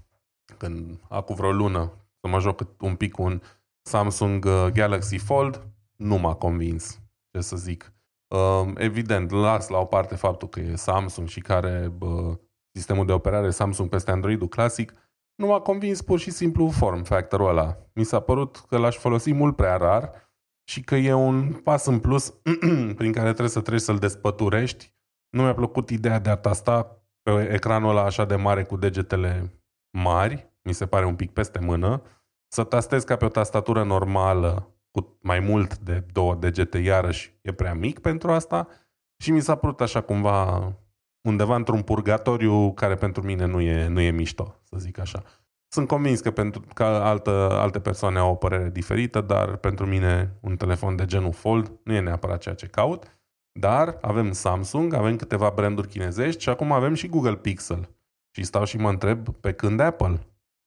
când acum vreo lună să mă joc un pic cu un Samsung uh, Galaxy Fold, nu m-a convins, ce să zic. Uh, evident, las la o parte faptul că e Samsung și care uh, sistemul de operare Samsung peste Android-ul clasic, nu m-a convins pur și simplu form factorul ăla. Mi s-a părut că l-aș folosi mult prea rar și că e un pas în plus prin care trebuie să treci să-l despăturești. Nu mi-a plăcut ideea de a tasta pe ecranul ăla așa de mare cu degetele mari, mi se pare un pic peste mână, să tastez ca pe o tastatură normală cu mai mult de două degete, iarăși e prea mic pentru asta și mi s-a părut așa cumva undeva într-un purgatoriu care pentru mine nu e, nu e mișto, să zic așa. Sunt convins că, pentru, că altă, alte persoane au o părere diferită, dar pentru mine un telefon de genul Fold nu e neapărat ceea ce caut. Dar avem Samsung, avem câteva branduri chinezești și acum avem și Google Pixel. Și stau și mă întreb pe când Apple.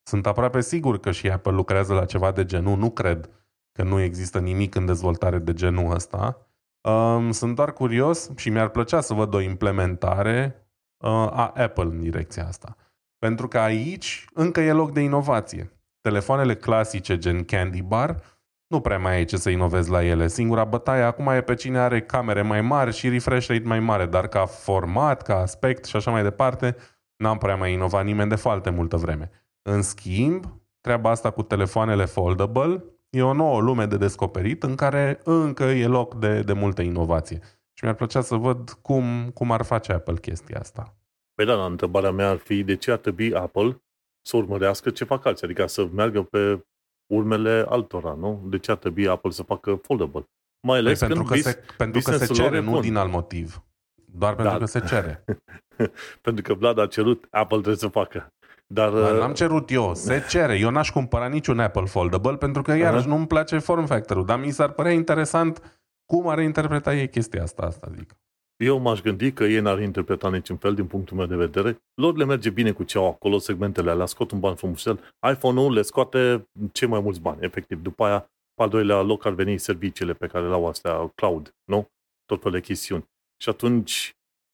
Sunt aproape sigur că și Apple lucrează la ceva de genul, nu cred că nu există nimic în dezvoltare de genul ăsta. Um, sunt doar curios și mi-ar plăcea să văd o implementare uh, a Apple în direcția asta. Pentru că aici încă e loc de inovație. Telefoanele clasice gen Candy Bar nu prea mai ai ce să inovezi la ele. Singura bătaie acum e pe cine are camere mai mari și refresh rate mai mare, dar ca format, ca aspect și așa mai departe, n-am prea mai inovat nimeni de foarte multă vreme. În schimb, treaba asta cu telefoanele foldable e o nouă lume de descoperit în care încă e loc de, de multă inovație. Și mi-ar plăcea să văd cum, cum ar face Apple chestia asta. Păi da, întrebarea mea ar fi de ce ar trebui Apple să urmărească ce fac alții, adică să meargă pe urmele altora, nu? De ce ar trebui Apple să facă foldable? Mai ales păi pentru, că se, pentru că se cere, nu din alt motiv. Doar pentru da. că se cere. pentru că Vlad a cerut, Apple trebuie să facă. Dar, Dar n-am cerut eu, se cere. Eu n-aș cumpăra niciun Apple Foldable pentru că iarăși uh-huh. nu-mi place form factor-ul, dar mi s-ar părea interesant cum are interpreta ei chestia asta, asta zic. Eu m-aș gândi că ei n-ar interpreta niciun fel din punctul meu de vedere. Lor le merge bine cu ce au acolo, segmentele alea, scot un ban frumos. iPhone-ul le scoate cei mai mulți bani, efectiv. După aia, pe al doilea loc ar veni serviciile pe care le-au astea, cloud, nu? Tot felul de chestiuni. Și atunci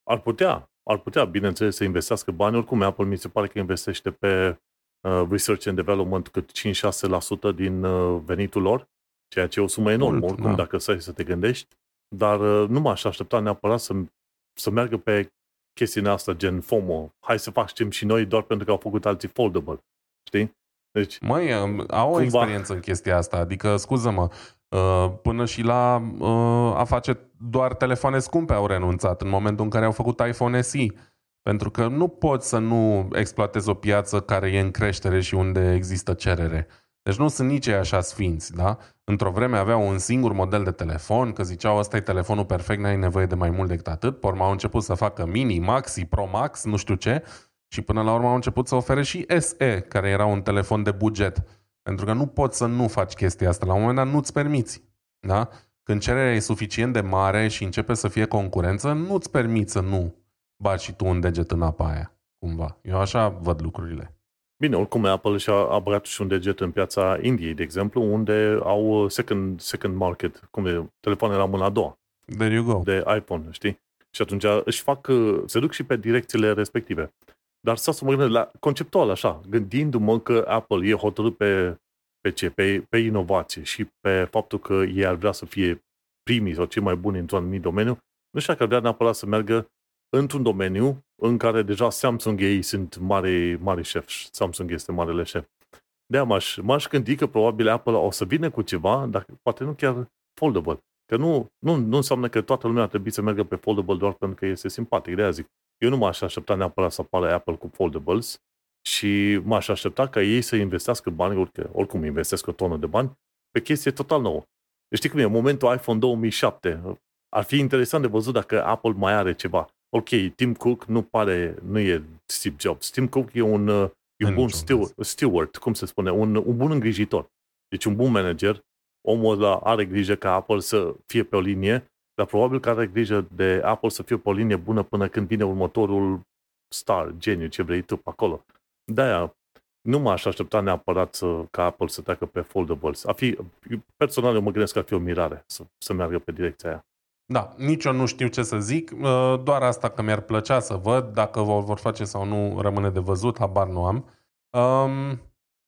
ar putea, ar putea, bineînțeles, să investească bani. Oricum, Apple mi se pare că investește pe uh, research and development cât 5-6% din uh, venitul lor, ceea ce e o sumă enormă, Mult, oricum, da. dacă stai să te gândești. Dar uh, nu m-aș aștepta neapărat să, să meargă pe chestiunea asta, gen FOMO. Hai să facem și noi doar pentru că au făcut alții foldable. Știi? Deci, Măi, au cumva... o experiență în chestia asta. Adică, scuză-mă, uh, până și la uh, a face doar telefoane scumpe au renunțat în momentul în care au făcut iPhone SE. Pentru că nu poți să nu exploatezi o piață care e în creștere și unde există cerere. Deci nu sunt nici ei așa sfinți, da? Într-o vreme aveau un singur model de telefon, că ziceau ăsta e telefonul perfect, n-ai nevoie de mai mult decât atât. Pe urmă au început să facă mini, maxi, pro max, nu știu ce. Și până la urmă au început să ofere și SE, care era un telefon de buget. Pentru că nu poți să nu faci chestia asta. La un moment dat nu-ți permiți. Da? Când cererea e suficient de mare și începe să fie concurență, nu-ți permiți să nu bagi și tu un deget în apa aia. Cumva. Eu așa văd lucrurile. Bine, oricum Apple și-a băgat și un deget în piața Indiei, de exemplu, unde au second, second market, cum e, telefoane la mâna a doua. There you go. De iPhone, știi? Și atunci își fac, se duc și pe direcțiile respective. Dar să mă gândesc la conceptual așa, gândindu-mă că Apple e hotărât pe, pe ce? Pe, pe inovație și pe faptul că ei ar vrea să fie primii sau cei mai buni într-un anumit domeniu, nu știu dacă ar vrea neapărat să meargă într-un domeniu în care deja Samsung ei sunt mari, mari șef. Samsung este marele șef. De-aia m-aș, m-aș gândi că probabil Apple o să vină cu ceva, dar poate nu chiar foldable. Că nu, nu, nu înseamnă că toată lumea ar trebui să meargă pe foldable doar pentru că este simpatic. De-aia zic, eu nu m-aș aștepta neapărat să apară Apple cu foldables și m-aș aștepta ca ei să investească bani, oricum investesc o tonă de bani, pe chestie total nouă. Știi cum e? În momentul iPhone 2007, ar fi interesant de văzut dacă Apple mai are ceva ok, Tim Cook nu pare, nu e Steve Jobs. Tim Cook e un, uh, e un bun steward, steward, cum se spune, un, un bun îngrijitor. Deci un bun manager. Omul ăla are grijă ca Apple să fie pe o linie, dar probabil că are grijă de Apple să fie pe o linie bună până când vine următorul star, geniu, ce vrei tu pe acolo. De-aia, nu m-aș aștepta neapărat să, ca Apple să treacă pe foldables. A fi, personal, eu mă gândesc că ar fi o mirare să, să meargă pe direcția aia. Da, nici eu nu știu ce să zic, uh, doar asta că mi-ar plăcea să văd, dacă vă vor face sau nu rămâne de văzut, habar nu am. Um,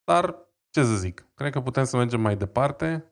dar, ce să zic, cred că putem să mergem mai departe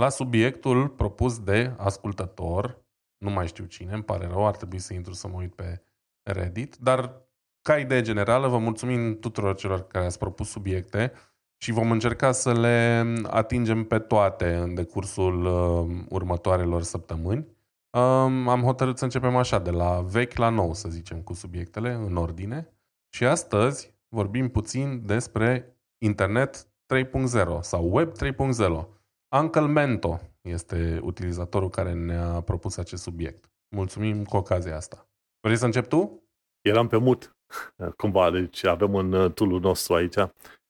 la subiectul propus de ascultător, nu mai știu cine, îmi pare rău, ar trebui să intru să mă uit pe Reddit, dar ca idee generală vă mulțumim tuturor celor care ați propus subiecte și vom încerca să le atingem pe toate în decursul uh, următoarelor săptămâni. Um, am hotărât să începem așa, de la vechi la nou, să zicem, cu subiectele, în ordine. Și astăzi vorbim puțin despre Internet 3.0 sau Web 3.0. Uncle Mento este utilizatorul care ne-a propus acest subiect. Mulțumim cu ocazia asta. Vrei să încep tu? Eram pe mut, cumva, deci avem un tool nostru aici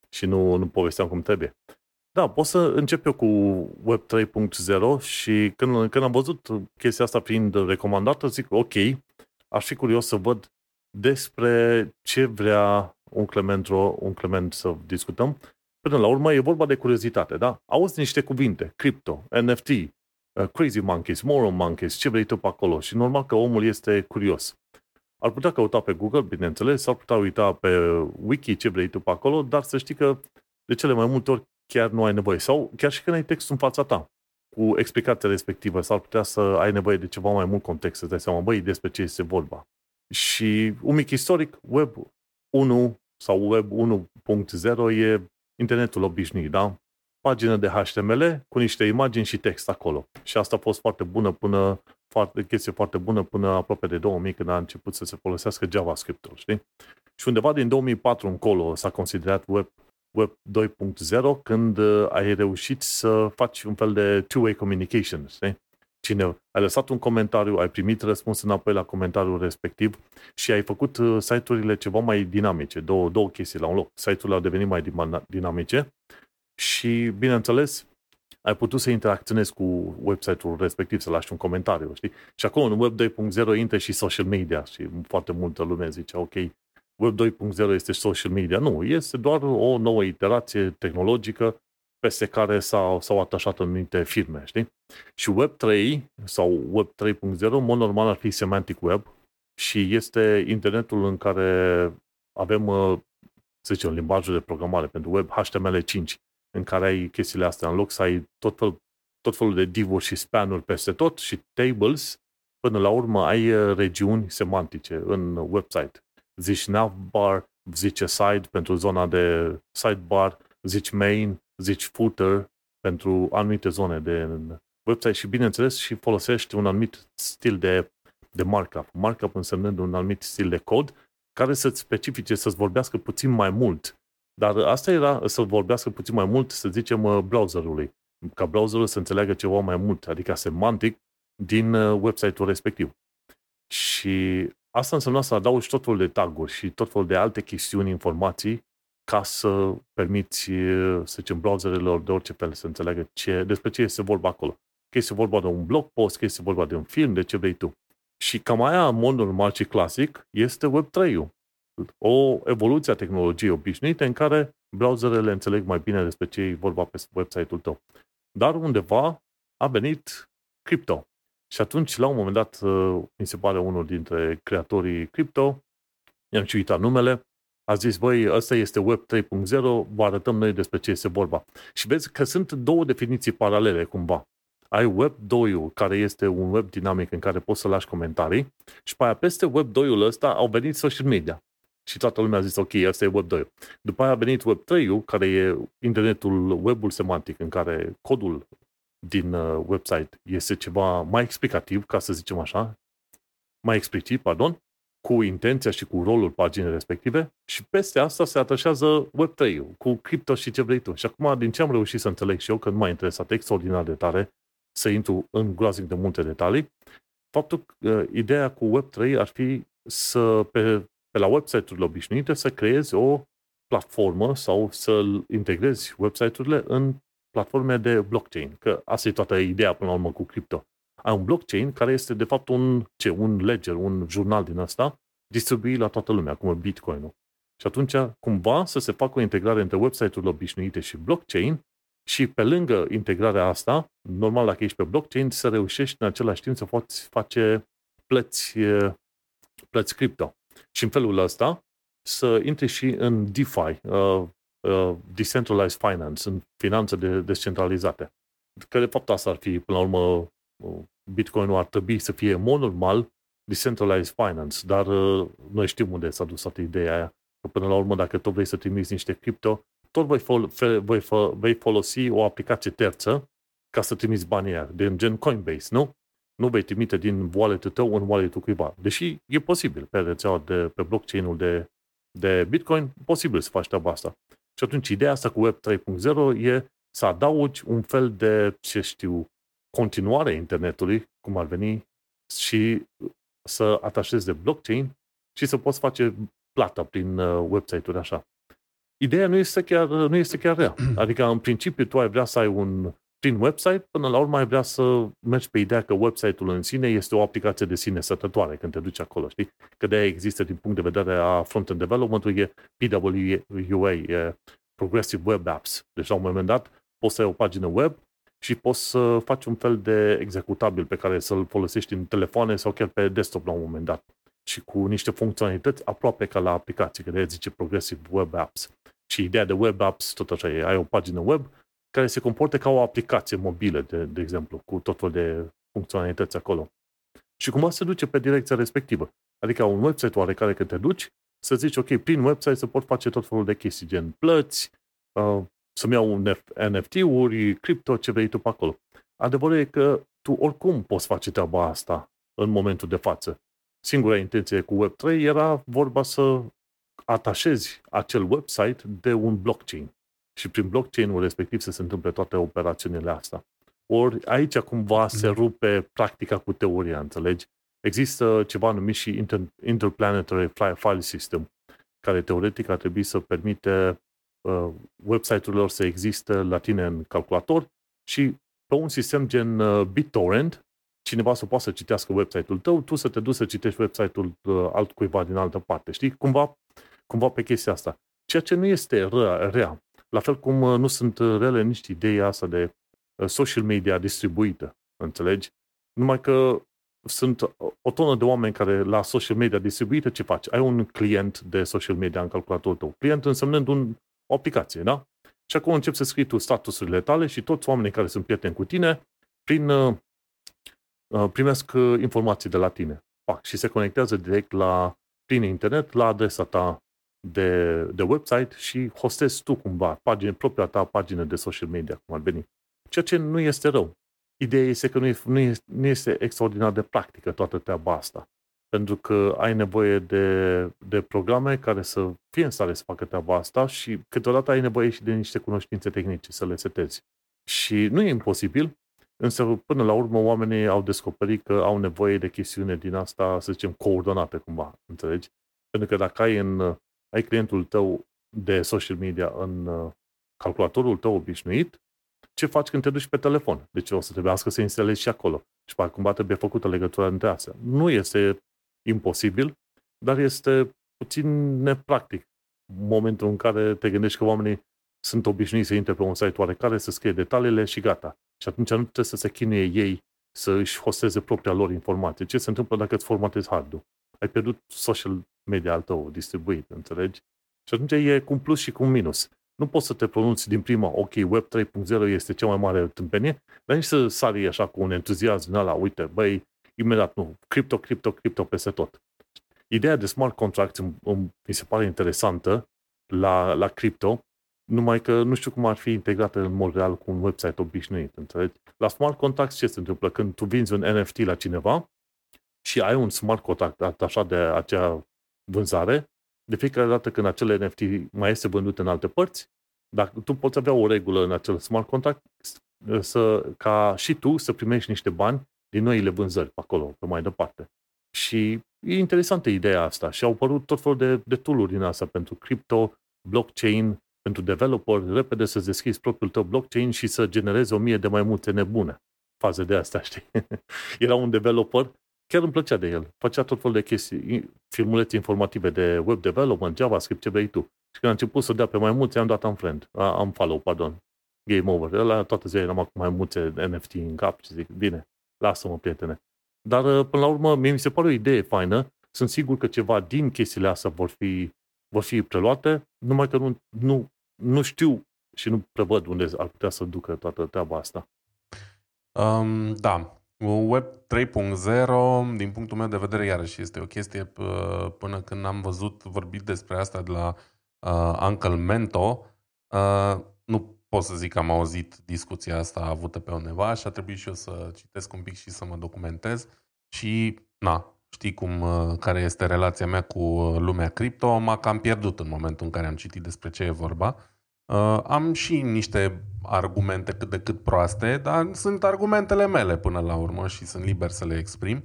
și nu, nu povesteam cum trebuie. Da, pot să încep eu cu Web 3.0 și când, când am văzut chestia asta fiind recomandată, zic, ok, aș fi curios să văd despre ce vrea un Clement, un Clement să discutăm. Până la urmă e vorba de curiozitate, da? Auzi niște cuvinte, crypto, NFT, uh, Crazy Monkeys, Moral Monkeys, ce vrei tu pe acolo și normal că omul este curios. Ar putea căuta pe Google, bineînțeles, ar putea uita pe wiki ce vrei tu pe acolo, dar să știi că de cele mai multe ori chiar nu ai nevoie. Sau chiar și când ai textul în fața ta, cu explicația respectivă, s-ar putea să ai nevoie de ceva mai mult context, să dai seama, băi, despre ce este vorba. Și un mic istoric, Web 1 sau Web 1.0 e internetul obișnuit, da? Pagină de HTML cu niște imagini și text acolo. Și asta a fost foarte bună până, foarte, chestie foarte bună până aproape de 2000 când a început să se folosească JavaScript-ul, știi? Și undeva din 2004 încolo s-a considerat Web Web 2.0 când uh, ai reușit să faci un fel de two-way communication, știi? Cine ai lăsat un comentariu, ai primit răspuns înapoi la comentariul respectiv și ai făcut uh, site-urile ceva mai dinamice, două, două chestii la un loc. Site-urile au devenit mai dinamice și, bineînțeles, ai putut să interacționezi cu website-ul respectiv, să lași un comentariu, știi? Și acolo, în Web 2.0, intră și social media și foarte multă lume zice, ok, Web 2.0 este social media. Nu, este doar o nouă iterație tehnologică peste care s-au, s-au atașat anumite firme, știi? Și Web 3 sau Web 3.0, în mod normal ar fi semantic web și este internetul în care avem, uh, să zicem, limbajul de programare pentru web HTML5, în care ai chestiile astea, în loc să ai tot, fel, tot felul de divuri și spanuri peste tot și tables, până la urmă ai uh, regiuni semantice în website zici navbar, zice side pentru zona de sidebar, zici main, zici footer pentru anumite zone de website și, bineînțeles, și folosești un anumit stil de, de markup. Markup însemnând un anumit stil de cod care să-ți specifice, să-ți vorbească puțin mai mult. Dar asta era să vorbească puțin mai mult, să zicem, uh, browserului. Ca browserul să înțeleagă ceva mai mult, adică semantic, din uh, website-ul respectiv. Și Asta înseamnă să adaugi tot felul de taguri și tot felul de alte chestiuni, informații, ca să permiți, să zicem, browserelor de orice fel să înțeleagă ce, despre ce este vorba acolo. Că este vorba de un blog post, că este vorba de un film, de ce vrei tu. Și cam aia, în mod normal și clasic, este Web 3 O evoluție a tehnologiei obișnuite în care browserele înțeleg mai bine despre ce e vorba pe website-ul tău. Dar undeva a venit cripto. Și atunci, la un moment dat, uh, mi se pare unul dintre creatorii cripto, i-am și uitat numele, a zis, băi, ăsta este Web 3.0, vă arătăm noi despre ce este vorba. Și vezi că sunt două definiții paralele, cumva. Ai Web 2 care este un web dinamic în care poți să lași comentarii, și pe aia peste Web 2-ul ăsta au venit social media. Și toată lumea a zis, ok, asta e Web 2. După aia a venit Web 3 care e internetul, webul semantic, în care codul din uh, website este ceva mai explicativ, ca să zicem așa, mai explicit, pardon, cu intenția și cu rolul paginii respective și peste asta se atașează Web3 cu cripto și ce vrei tu. Și acum, din ce am reușit să înțeleg și eu, că nu m-a interesat extraordinar de tare să intru în groaznic de multe detalii, faptul că uh, ideea cu Web3 ar fi să, pe, pe la website-urile obișnuite, să creezi o platformă sau să integrezi website-urile în platforme de blockchain, că asta e toată ideea până la urmă cu cripto. Ai un blockchain care este de fapt un, ce, un ledger, un jurnal din asta, distribuit la toată lumea, cum e Bitcoin-ul. Și atunci, cumva, să se facă o integrare între website-urile obișnuite și blockchain și pe lângă integrarea asta, normal dacă ești pe blockchain, să reușești în același timp să poți face plăți, plăți cripto. Și în felul ăsta să intri și în DeFi, uh, Uh, decentralized finance, în finanțe de, descentralizate. Că de fapt asta ar fi, până la urmă, uh, Bitcoin-ul ar trebui să fie, în mod normal, decentralized finance, dar uh, noi știm unde s-a dus toată ideea aia. Că până la urmă, dacă tot vrei să trimiți niște cripto, tot vei, fol- fe- vei, fo- vei folosi o aplicație terță ca să trimiți banii aia, de gen Coinbase, nu? Nu vei trimite din wallet-ul tău în wallet-ul cuiva. Deși e posibil pe rețeaua de, pe blockchain-ul de de Bitcoin, posibil să faci treaba asta. Și atunci ideea asta cu Web 3.0 e să adaugi un fel de, ce știu, continuare a internetului, cum ar veni, și să atașezi de blockchain și să poți face plata prin uh, website-uri așa. Ideea nu este chiar, nu este chiar rea. Adică, în principiu, tu ai vrea să ai un prin website, până la urmă ai vrea să mergi pe ideea că website-ul în sine este o aplicație de sine sătătoare când te duci acolo, știi? Că de există din punct de vedere a front-end development-ului, e PWA, e Progressive Web Apps. Deci, la un moment dat, poți să ai o pagină web și poți să faci un fel de executabil pe care să-l folosești în telefoane sau chiar pe desktop la un moment dat. Și cu niște funcționalități aproape ca la aplicație, că de zice Progressive Web Apps. Și ideea de web apps, tot așa e, ai o pagină web care se comportă ca o aplicație mobilă, de, de exemplu, cu tot felul de funcționalități acolo. Și cumva se duce pe direcția respectivă. Adică un website oarecare când te duci, să zici, ok, prin website se pot face tot felul de chestii, gen plăți, uh, să-mi iau NFT-uri, cripto, ce vrei tu pe acolo. Adevărul e că tu oricum poți face treaba asta în momentul de față. Singura intenție cu Web3 era vorba să atașezi acel website de un blockchain. Și prin blockchain-ul respectiv să se întâmple toate operațiunile astea. Ori aici cumva se mhm. rupe practica cu teoria, înțelegi? Există ceva numit și Inter- Interplanetary File System, care teoretic ar trebui să permite uh, website-urilor să existe la tine în calculator și pe un sistem gen uh, BitTorrent, cineva să poată să citească website-ul tău, tu să te duci să citești website-ul uh, altcuiva din altă parte, știi? Cumva, cumva pe chestia asta. Ceea ce nu este rea, rea. La fel cum uh, nu sunt rele nici ideea asta de uh, social media distribuită, înțelegi? Numai că sunt o tonă de oameni care la social media distribuită, ce faci? Ai un client de social media în calculatorul tău. Client însemnând un, o aplicație, da? Și acum începi să scrii tu statusurile tale și toți oamenii care sunt prieteni cu tine prin, uh, uh, primesc uh, informații de la tine. Pac, și se conectează direct la, prin internet la adresa ta de, de website și hostezi tu cumva pagine, propria ta pagină de social media, cum ar veni. Ceea ce nu este rău. Ideea este că nu, e, nu, este, nu este extraordinar de practică toată treaba asta. Pentru că ai nevoie de, de programe care să fie în stare să facă treaba asta și câteodată ai nevoie și de niște cunoștințe tehnice să le setezi. Și nu e imposibil, însă până la urmă oamenii au descoperit că au nevoie de chestiune din asta, să zicem, coordonate cumva, înțelegi? Pentru că dacă ai în ai clientul tău de social media în uh, calculatorul tău obișnuit, ce faci când te duci pe telefon? Deci o să trebuiască să instalezi și acolo. Și pe cumva trebuie făcută legătura între astea. Nu este imposibil, dar este puțin nepractic momentul în care te gândești că oamenii sunt obișnuiți să intre pe un site oarecare, să scrie detaliile și gata. Și atunci nu trebuie să se chinuie ei să își hosteze propria lor informație. Ce se întâmplă dacă îți formatezi hardul? Ai pierdut social media al tău distribuit, înțelegi? Și atunci e cu un plus și cu un minus. Nu poți să te pronunți din prima, ok, Web 3.0 este cea mai mare tâmpenie, dar nici să sari așa cu un entuziasm din ala, uite, băi, imediat nu, cripto, cripto, cripto peste tot. Ideea de smart contracts mi se pare interesantă la, la cripto, numai că nu știu cum ar fi integrată în mod real cu un website obișnuit, înțelegi? La smart contracts ce se întâmplă? Când tu vinzi un NFT la cineva și ai un smart contract așa de acea vânzare, de fiecare dată când acel NFT mai este vândut în alte părți, dacă tu poți avea o regulă în acel smart contract să, ca și tu să primești niște bani din noile vânzări pe acolo, pe mai departe. Și e interesantă ideea asta și au apărut tot felul de, de tool din asta pentru crypto, blockchain, pentru developer, repede să-ți deschizi propriul tău blockchain și să generezi o mie de mai multe nebune. Faze de astea, știi? Era un developer chiar îmi plăcea de el. Făcea tot felul de chestii, filmulețe informative de web development, JavaScript, ce vrei tu. Și când a început să dea pe mai mulți, am dat am friend, am follow, pardon. Game over. La toată ziua eram acum mai multe NFT în cap și zic, bine, lasă-mă, prietene. Dar uh, până la urmă, mie mi se pare o idee faină. Sunt sigur că ceva din chestiile astea vor fi, vor fi preluate, numai că nu, nu, nu știu și nu prevăd unde ar putea să ducă toată treaba asta. Um, da, Web 3.0, din punctul meu de vedere, iarăși este o chestie până când am văzut vorbit despre asta de la uh, Uncle Mento, uh, nu pot să zic că am auzit discuția asta avută pe undeva și a trebuit și eu să citesc un pic și să mă documentez și, na, știi cum, uh, care este relația mea cu uh, lumea cripto, m-a cam pierdut în momentul în care am citit despre ce e vorba. Uh, am și niște argumente cât de cât proaste, dar sunt argumentele mele până la urmă și sunt liber să le exprim.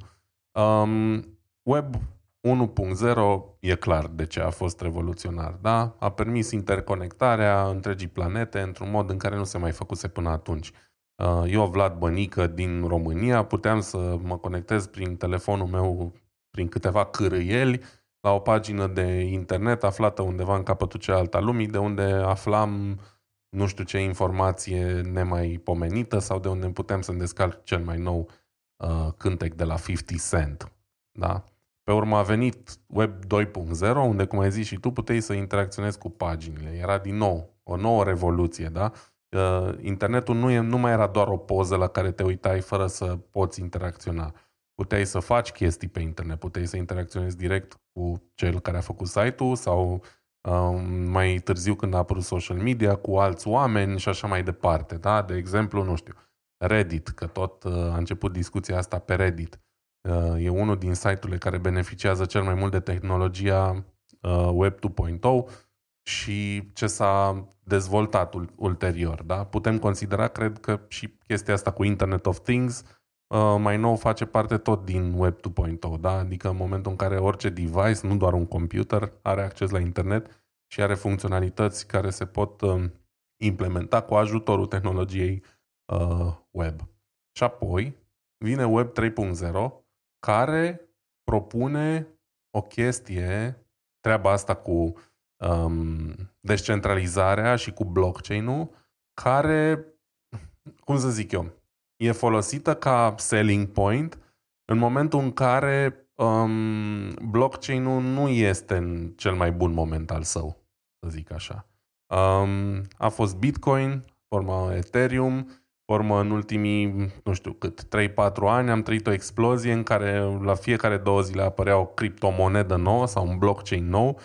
Um, web 1.0 e clar de ce a fost revoluționar, da? A permis interconectarea întregii planete într-un mod în care nu se mai făcuse până atunci. Uh, eu, Vlad Bănică, din România, puteam să mă conectez prin telefonul meu, prin câteva cârâieli, la o pagină de internet aflată undeva în capătul cealaltă a lumii, de unde aflam nu știu ce informație nemai pomenită sau de unde putem să descarc cel mai nou uh, cântec de la 50 Cent. Da? Pe urmă a venit Web 2.0, unde, cum ai zis și tu, puteai să interacționezi cu paginile. Era din nou o nouă revoluție, da? Uh, internetul nu, e, nu mai era doar o poză la care te uitai fără să poți interacționa. Puteai să faci chestii pe internet, puteai să interacționezi direct cu cel care a făcut site-ul sau um, mai târziu când a apărut social media cu alți oameni și așa mai departe. Da? De exemplu, nu știu, Reddit, că tot uh, a început discuția asta pe Reddit. Uh, e unul din site-urile care beneficiază cel mai mult de tehnologia Web 2.0 și ce s-a dezvoltat ulterior. Da? Putem considera, cred că și chestia asta cu Internet of Things uh, mai nou face parte tot din Web 2.0, da? adică în momentul în care orice device, nu doar un computer, are acces la internet și are funcționalități care se pot uh, implementa cu ajutorul tehnologiei uh, web. Și apoi vine Web 3.0 care propune o chestie, treaba asta cu um, descentralizarea și cu blockchain-ul, care, cum să zic eu, e folosită ca selling point în momentul în care um, blockchain-ul nu este în cel mai bun moment al său, să zic așa. Um, a fost Bitcoin, forma Ethereum, formă în ultimii, nu știu cât, 3-4 ani am trăit o explozie în care la fiecare două zile apărea o criptomonedă nouă sau un blockchain nou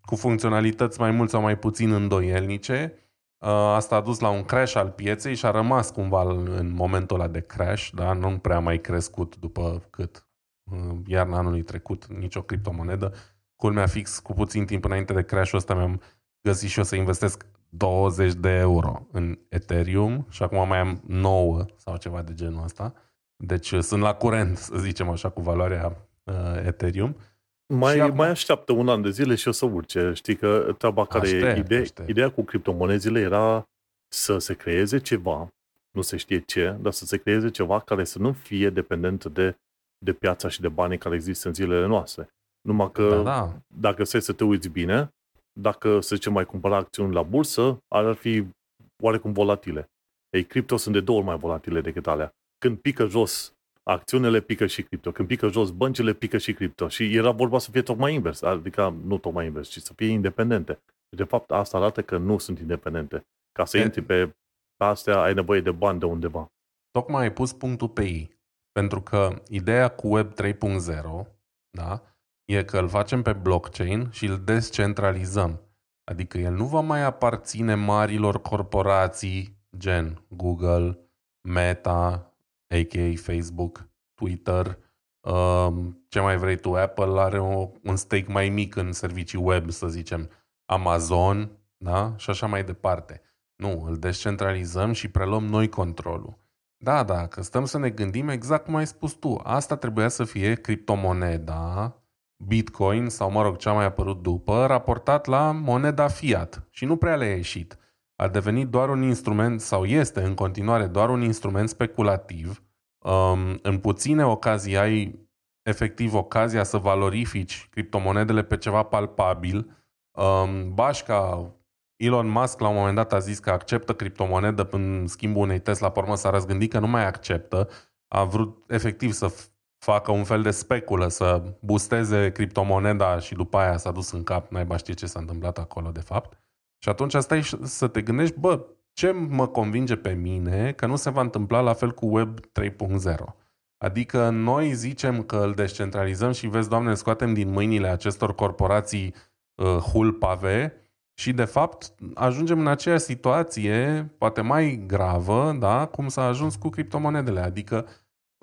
cu funcționalități mai mult sau mai puțin îndoielnice. Uh, asta a dus la un crash al pieței și a rămas cumva în momentul ăla de crash, da? nu prea mai crescut după cât uh, iarna anului trecut nicio criptomonedă. Culmea fix cu puțin timp înainte de crash-ul ăsta mi-am găsit și eu să investesc 20 de euro în Ethereum și acum mai am 9 sau ceva de genul ăsta. Deci uh, sunt la curent, să zicem așa, cu valoarea uh, Ethereum. Mai, acum... mai așteaptă un an de zile și o să urce. Știi că treaba care aștept, e ide- aștept. ideea cu criptomonezile era să se creeze ceva, nu se știe ce, dar să se creeze ceva care să nu fie dependent de, de piața și de banii care există în zilele noastre. Numai că da, da. dacă se să te uiți bine, dacă, să zicem, mai cumpăra acțiuni la bursă, ar fi oarecum volatile. Ei, cripto sunt de două ori mai volatile decât alea. Când pică jos acțiunile pică și cripto. Când pică jos băncile, pică și cripto. Și era vorba să fie tocmai invers, adică nu tocmai invers, ci să fie independente. De fapt, asta arată că nu sunt independente. Ca să intri pe astea, ai nevoie de bani de undeva. Tocmai ai pus punctul pe ei. Pentru că ideea cu Web 3.0 da, e că îl facem pe blockchain și îl descentralizăm. Adică el nu va mai aparține marilor corporații gen Google, Meta, a.k.a. Facebook, Twitter, um, ce mai vrei tu, Apple are o, un stake mai mic în servicii web, să zicem, Amazon, da? Și așa mai departe. Nu, îl descentralizăm și preluăm noi controlul. Da, da, că stăm să ne gândim exact cum ai spus tu. Asta trebuia să fie criptomoneda, Bitcoin sau, mă rog, ce a mai apărut după, raportat la moneda fiat. Și nu prea le-a ieșit a devenit doar un instrument sau este în continuare doar un instrument speculativ. Um, în puține ocazii ai efectiv ocazia să valorifici criptomonedele pe ceva palpabil. Um, Bașca, Elon Musk la un moment dat a zis că acceptă criptomonedă în schimbul unei Tesla, pe urmă s-a răzgândit că nu mai acceptă. A vrut efectiv să facă un fel de speculă, să busteze criptomoneda și după aia s-a dus în cap, naiba știe ce s-a întâmplat acolo de fapt. Și atunci stai să te gândești, bă, ce mă convinge pe mine că nu se va întâmpla la fel cu Web 3.0? Adică noi zicem că îl descentralizăm și vezi, Doamne, scoatem din mâinile acestor corporații uh, hulpave și de fapt ajungem în aceeași situație, poate mai gravă, da, cum s-a ajuns cu criptomonedele. Adică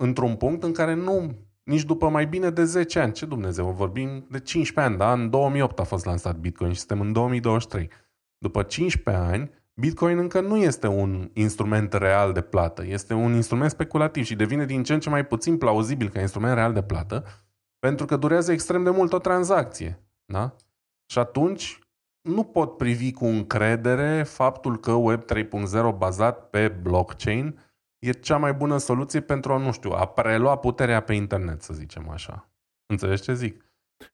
într-un punct în care nu nici după mai bine de 10 ani. Ce Dumnezeu, vorbim de 15 ani, da? În 2008 a fost lansat Bitcoin și suntem în 2023. După 15 ani, Bitcoin încă nu este un instrument real de plată. Este un instrument speculativ și devine din ce în ce mai puțin plauzibil ca instrument real de plată pentru că durează extrem de mult o tranzacție. Da? Și atunci nu pot privi cu încredere faptul că Web 3.0 bazat pe blockchain e cea mai bună soluție pentru a, nu știu, a prelua puterea pe internet, să zicem așa. Înțelegi ce zic?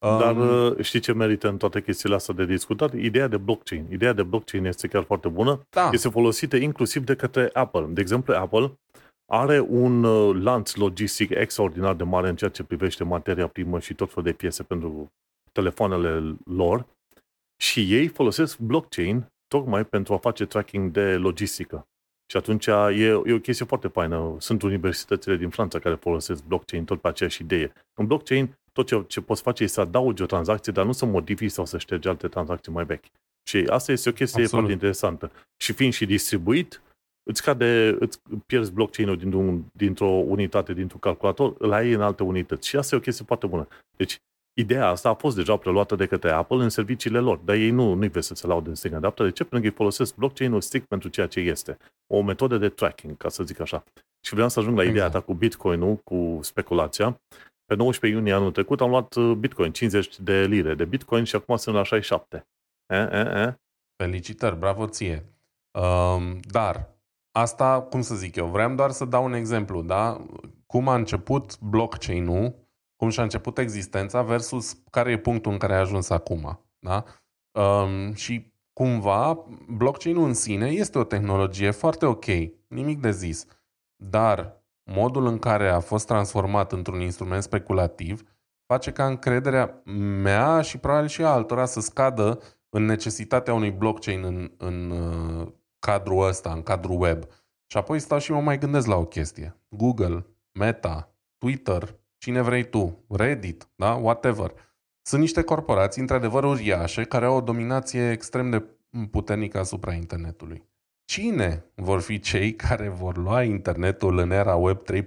Dar um, știi ce merită în toate chestiile astea de discutat? Ideea de blockchain. Ideea de blockchain este chiar foarte bună. Da. Este folosită inclusiv de către Apple. De exemplu, Apple are un uh, lanț logistic extraordinar de mare în ceea ce privește materia primă și tot felul de piese pentru telefoanele lor și ei folosesc blockchain tocmai pentru a face tracking de logistică. Și atunci e, e o chestie foarte faină. Sunt universitățile din Franța care folosesc blockchain tot pe aceeași idee. În blockchain, tot ce, ce poți face este să adaugi o tranzacție, dar nu să modifici sau să ștergi alte tranzacții mai vechi. Și asta este o chestie Absolut. foarte interesantă. Și fiind și distribuit, îți cade, îți pierzi blockchain-ul dintr-un, dintr-o unitate, dintr-un calculator, îl ai în alte unități. Și asta e o chestie foarte bună. Deci, ideea asta a fost deja preluată de către Apple în serviciile lor, dar ei nu, nu-i vezi să se laude în stânga dreapta. De ce? Pentru că ei folosesc blockchain-ul strict pentru ceea ce este. O metodă de tracking, ca să zic așa. Și vreau să ajung la ideea exact. ta cu Bitcoin-ul, cu speculația. Pe 19 iunie anul trecut am luat uh, Bitcoin, 50 de lire de Bitcoin și acum sunt la 67. E, e, e. Felicitări, bravo ție. Um, dar Asta, cum să zic eu, vreau doar să dau un exemplu, da? Cum a început blockchain-ul, cum și-a început existența versus care e punctul în care a ajuns acum, da? Um, și cumva, blockchain-ul în sine este o tehnologie foarte ok, nimic de zis, dar modul în care a fost transformat într-un instrument speculativ face ca încrederea mea și probabil și a altora să scadă în necesitatea unui blockchain în, în uh, cadrul ăsta, în cadrul web. Și apoi stau și mă mai gândesc la o chestie. Google, Meta, Twitter, cine vrei tu, Reddit, da? whatever. Sunt niște corporații, într-adevăr, uriașe, care au o dominație extrem de puternică asupra internetului. Cine vor fi cei care vor lua internetul în era Web 3.0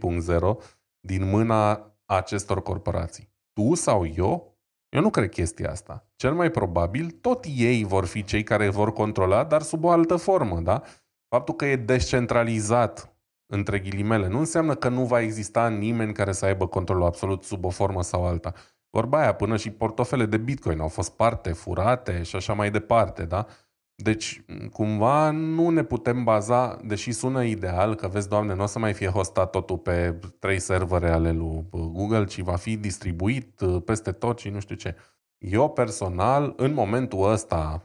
din mâna acestor corporații? Tu sau eu? Eu nu cred chestia asta. Cel mai probabil, tot ei vor fi cei care vor controla, dar sub o altă formă, da? Faptul că e descentralizat, între ghilimele, nu înseamnă că nu va exista nimeni care să aibă controlul absolut sub o formă sau alta. Vorba aia, până și portofele de Bitcoin au fost parte, furate și așa mai departe, da? Deci, cumva nu ne putem baza, deși sună ideal, că vezi, Doamne, nu o să mai fie hostat totul pe trei servere ale lui Google, ci va fi distribuit uh, peste tot și nu știu ce. Eu personal, în momentul ăsta,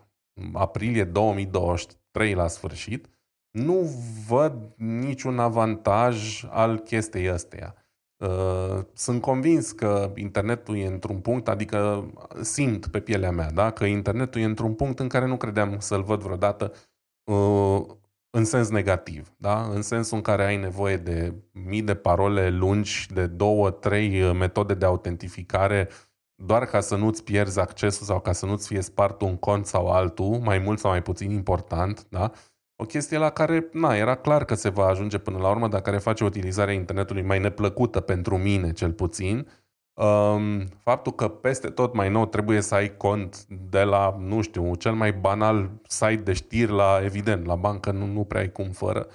aprilie 2023 la sfârșit, nu văd niciun avantaj al chestiei astea. Uh, sunt convins că internetul e într-un punct, adică simt pe pielea mea, da? că internetul e într-un punct în care nu credeam să-l văd vreodată uh, în sens negativ, da? în sensul în care ai nevoie de mii de parole lungi, de două, trei uh, metode de autentificare, doar ca să nu-ți pierzi accesul sau ca să nu-ți fie spart un cont sau altul, mai mult sau mai puțin important, da? O chestie la care, na, era clar că se va ajunge până la urmă, dar care face utilizarea internetului mai neplăcută pentru mine, cel puțin. Um, faptul că peste tot mai nou trebuie să ai cont de la, nu știu, cel mai banal site de știri la, evident, la bancă nu, nu prea ai cum fără,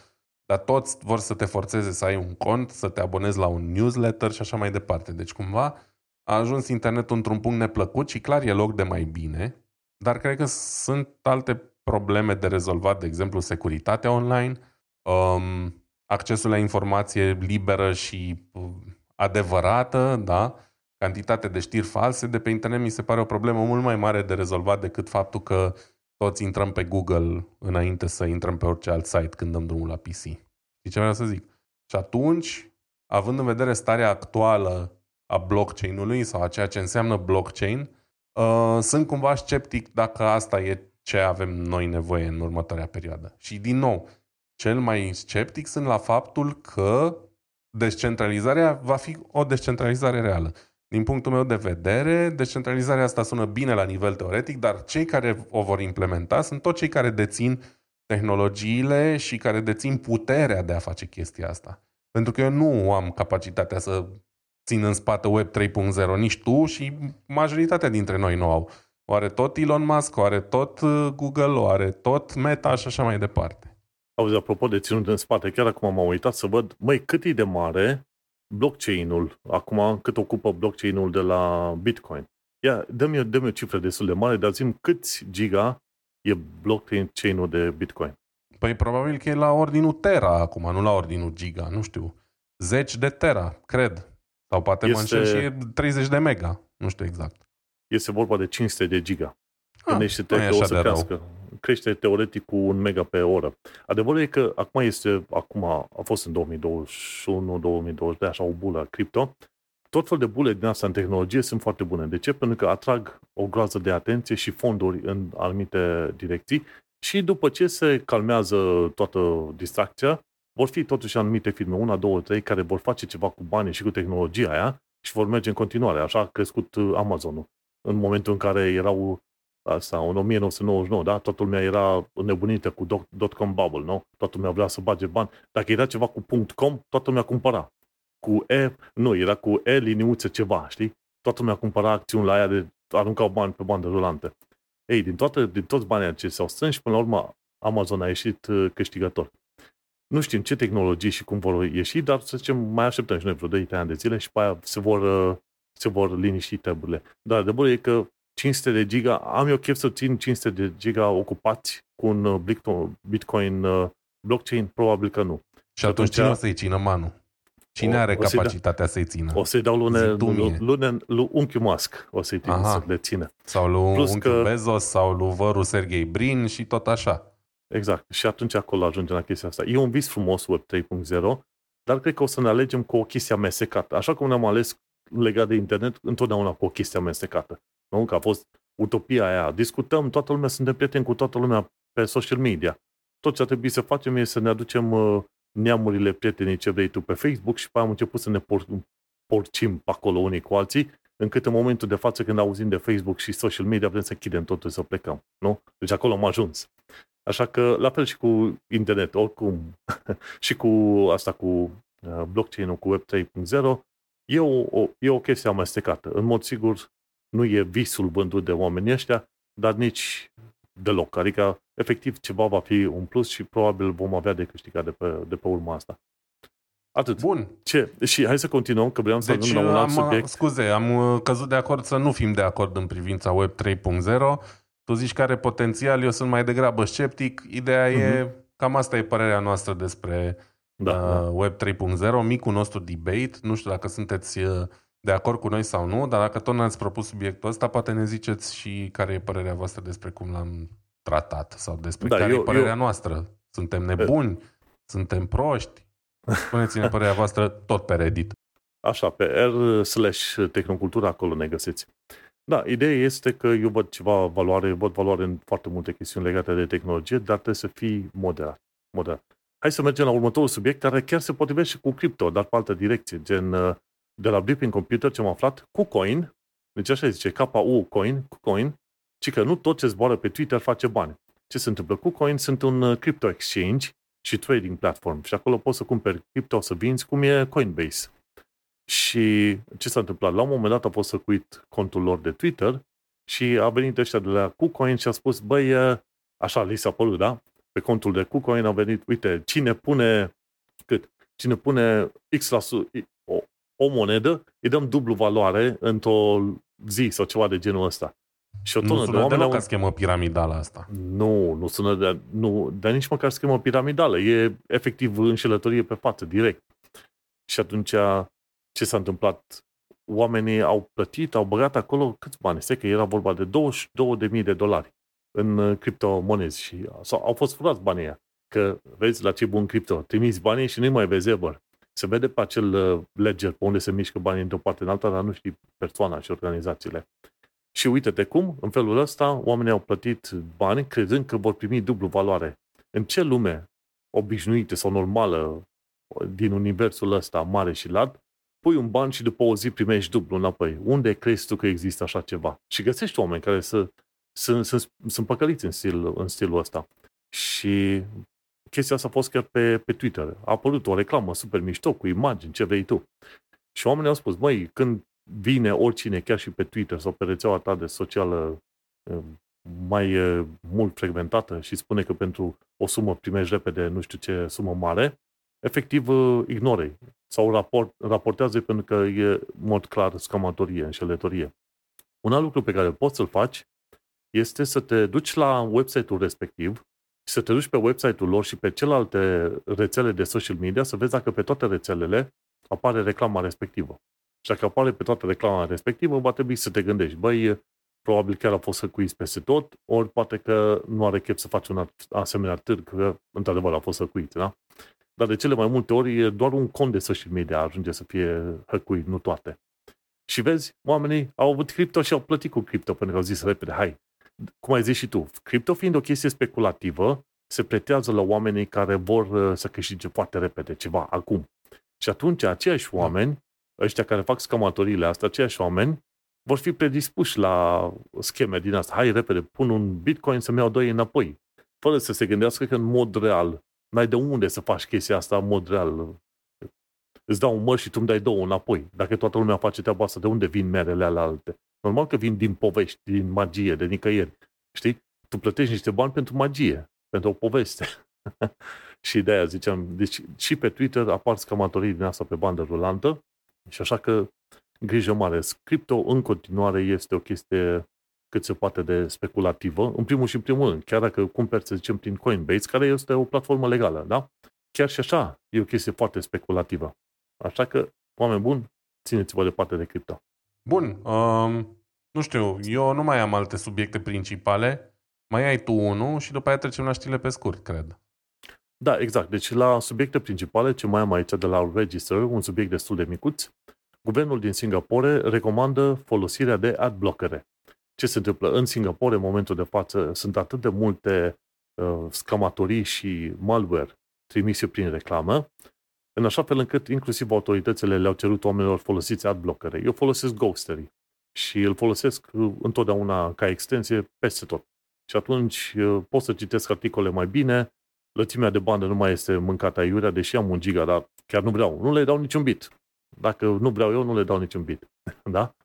dar toți vor să te forțeze să ai un cont, să te abonezi la un newsletter și așa mai departe. Deci cumva a ajuns internetul într-un punct neplăcut și clar e loc de mai bine, dar cred că sunt alte probleme de rezolvat, de exemplu, securitatea online, um, accesul la informație liberă și uh, adevărată, da? Cantitatea de știri false de pe internet mi se pare o problemă mult mai mare de rezolvat decât faptul că toți intrăm pe Google înainte să intrăm pe orice alt site când dăm drumul la PC. Știi ce vreau să zic? Și atunci, având în vedere starea actuală a blockchain-ului sau a ceea ce înseamnă blockchain, uh, sunt cumva sceptic dacă asta e ce avem noi nevoie în următoarea perioadă. Și din nou, cel mai sceptic sunt la faptul că descentralizarea va fi o descentralizare reală. Din punctul meu de vedere, descentralizarea asta sună bine la nivel teoretic, dar cei care o vor implementa sunt toți cei care dețin tehnologiile și care dețin puterea de a face chestia asta. Pentru că eu nu am capacitatea să țin în spate Web 3.0, nici tu și majoritatea dintre noi nu au. Oare tot Elon Musk, oare tot uh, Google, oare tot Meta și așa mai departe. Auzi, apropo de ținut în spate, chiar acum m-am uitat să văd, măi, cât e de mare blockchain-ul, acum cât ocupă blockchain-ul de la Bitcoin. Ia, dă-mi, dă-mi o cifră destul de mare, dar zim câți giga e blockchain-ul de Bitcoin. Păi probabil că e la ordinul Tera acum, nu la ordinul Giga, nu știu. Zeci de Tera, cred. Sau poate este... mă înșel și e 30 de mega, nu știu exact. Este vorba de 500 de giga. Ah, Gândește-te că o să crească. Rău. Crește teoretic cu un mega pe oră. Adevărul e că acum este, acum a fost în 2021-2022, așa o bulă cripto, tot fel de bule din asta în tehnologie sunt foarte bune. De ce? Pentru că atrag o groază de atenție și fonduri în anumite direcții și după ce se calmează toată distracția, vor fi totuși anumite firme, una, două, trei, care vor face ceva cu banii și cu tehnologia aia și vor merge în continuare. Așa a crescut Amazonul. În momentul în care erau asta, în 1999, da? Toată lumea era nebunită cu dot-com bubble, nu? Toată lumea vrea să bage bani. Dacă era ceva cu .com, toată lumea cumpăra cu E, nu, era cu E liniuță ceva, știi? Toată lumea cumpăra acțiuni la aia de aruncau bani pe bandă rulantă. Ei, din, toate, din toți banii aceia s-au strâns și până la urmă Amazon a ieșit uh, câștigător. Nu știm ce tehnologii și cum vor ieși, dar să zicem, mai așteptăm și noi vreo 2 ani de zile și pe aia se vor, uh, se vor liniști treburile. Dar de e că 500 de giga, am eu chef să țin 500 de giga ocupați cu un uh, Bitcoin blockchain? Probabil că nu. Și atunci cine o să-i țină manul? Cine o, are o capacitatea să-i țină? O să-i dau lune, lune, lune lui unchiul Musk, o să-i țin, să le țină. Sau lui Plus unchiul că... Bezos, sau lui vărul Sergei Brin și tot așa. Exact. Și atunci acolo ajungem la chestia asta. E un vis frumos Web 3.0, dar cred că o să ne alegem cu o chestie amestecată. Așa cum ne-am ales legat de internet, întotdeauna cu o chestie amestecată. Nu? Că a fost utopia aia. Discutăm, toată lumea, suntem prieteni cu toată lumea pe social media. Tot ce ar trebui să facem e să ne aducem uh, neamurile, prietenii, ce vrei tu pe Facebook și pe am început să ne por- porcim pe acolo unii cu alții, încât în momentul de față când auzim de Facebook și social media vrem să închidem totul să plecăm. Nu? Deci acolo am ajuns. Așa că la fel și cu internet, oricum, și cu asta cu uh, blockchain-ul, cu Web 3.0, e o, o, e o chestie amestecată. În mod sigur, nu e visul vândut de oamenii ăștia, dar nici deloc. Adică, efectiv, ceva va fi un plus și probabil vom avea de câștigat de pe, de pe urma asta. Atât. Bun. Ce? Și hai să continuăm, că vreau să deci, ajung la un alt subiect. Scuze, am uh, căzut de acord să nu fim de acord în privința Web 3.0. Tu zici că are potențial, eu sunt mai degrabă sceptic. Ideea uh-huh. e, mhm. cam asta e părerea noastră despre da, uh, da. Web 3.0, micul nostru debate. Nu știu dacă sunteți uh, de acord cu noi sau nu, dar dacă tot ne-ați propus subiectul ăsta, poate ne ziceți și care e părerea voastră despre cum l-am tratat sau despre da, care eu, e părerea eu... noastră. Suntem nebuni? E... Suntem proști? Spuneți-ne părerea voastră tot pe Reddit. Așa, pe r slash tehnocultura, acolo ne găsiți. Da, ideea este că eu văd ceva valoare, văd valoare în foarte multe chestiuni legate de tehnologie, dar trebuie să fii moderat. moderat. Hai să mergem la următorul subiect, care chiar se potrivește cu cripto, dar pe altă direcție, gen uh, de la Blipping Computer ce am aflat, KuCoin, deci așa zice, KU Coin, KuCoin, ci că nu tot ce zboară pe Twitter face bani. Ce se întâmplă? KuCoin sunt un uh, crypto exchange și trading platform și acolo poți să cumperi crypto, să vinzi, cum e Coinbase. Și ce s-a întâmplat? La un moment dat a fost săcuit contul lor de Twitter și a venit ăștia de la KuCoin și a spus, băi, așa li s-a părut, da? Pe contul de KuCoin a venit, uite, cine pune cât? Cine pune X la su- o, o monedă, îi dăm dublu valoare într-o zi sau ceva de genul ăsta. Și o tonă nu sună de oameni deloc au... ca schemă piramidală asta. Nu, nu sună de, nu, dar nici măcar schemă piramidală. E efectiv înșelătorie pe față, direct. Și atunci ce s-a întâmplat? Oamenii au plătit, au băgat acolo câți bani? Este că era vorba de 22.000 de dolari în uh, criptomonezi și sau, au fost furați banii ăia. Că vezi la ce bun cripto, trimiți banii și nu mai vezi ever. Se vede pe acel uh, ledger pe unde se mișcă banii într-o parte în alta, dar nu știi persoana și organizațiile. Și uite-te cum, în felul ăsta, oamenii au plătit bani crezând că vor primi dublu valoare. În ce lume obișnuită sau normală din universul ăsta mare și lat, pui un ban și după o zi primești dublu înapoi. Unde crezi tu că există așa ceva? Și găsești oameni care să, sunt, sunt, sunt păcăliți în, stil, în stilul ăsta. Și chestia asta a fost chiar pe, pe Twitter. A apărut o reclamă super mișto cu imagini, ce vrei tu. Și oamenii au spus, măi, când vine oricine, chiar și pe Twitter sau pe rețeaua ta de socială mai mult frecventată și spune că pentru o sumă primești repede nu știu ce sumă mare, efectiv ignore sau raport, raportează pentru că e în mod clar scamatorie, înșelătorie. Un alt lucru pe care poți să-l faci este să te duci la website-ul respectiv și să te duci pe website-ul lor și pe celelalte rețele de social media să vezi dacă pe toate rețelele apare reclama respectivă. Și dacă apare pe toată reclama respectivă, va trebui să te gândești, băi, probabil chiar a fost hăcuiți peste tot, ori poate că nu are chef să faci un asemenea târg, că într-adevăr a fost hăcuit, da? Dar de cele mai multe ori doar un cont de social media ajunge să fie hăcuit, nu toate. Și vezi, oamenii au avut cripto și au plătit cu cripto pentru că au zis repede, hai, cum ai zis și tu, cripto fiind o chestie speculativă, se pretează la oamenii care vor uh, să câștige foarte repede ceva acum. Și atunci aceiași oameni, ăștia care fac scamatoriile astea, aceiași oameni, vor fi predispuși la scheme din asta. Hai repede, pun un bitcoin să-mi iau doi înapoi. Fără să se gândească că în mod real, n-ai de unde să faci chestia asta în mod real. Îți dau un măr și tu îmi dai două înapoi. Dacă toată lumea face treaba asta, de unde vin merele ale alte? Normal că vin din povești, din magie, de nicăieri. Știi? Tu plătești niște bani pentru magie, pentru o poveste. și de aia ziceam, deci și pe Twitter apar scamatorii din asta pe bandă rulantă și așa că grijă mare. Crypto în continuare este o chestie cât se poate de speculativă, în primul și în primul rând, chiar dacă cumperi, să zicem, prin Coinbase, care este o platformă legală, da? Chiar și așa e o chestie foarte speculativă. Așa că, oameni buni, țineți-vă departe de cripto. Bun, um, nu știu, eu nu mai am alte subiecte principale. Mai ai tu unul și după aia trecem la știle pe scurt, cred. Da, exact. Deci la subiecte principale, ce mai am aici de la Register, un subiect destul de micuț, guvernul din Singapore recomandă folosirea de adblockere. Ce se întâmplă? În Singapore, în momentul de față, sunt atât de multe uh, scamatorii și malware trimise prin reclamă, în așa fel încât inclusiv autoritățile le-au cerut oamenilor folosiți adblockere. Eu folosesc Ghostery și îl folosesc uh, întotdeauna ca extensie peste tot. Și atunci uh, pot să citesc articole mai bine, lățimea de bandă nu mai este mâncată aiurea, deși am un giga, dar chiar nu vreau. Nu le dau niciun bit. Dacă nu vreau eu, nu le dau niciun bit. da?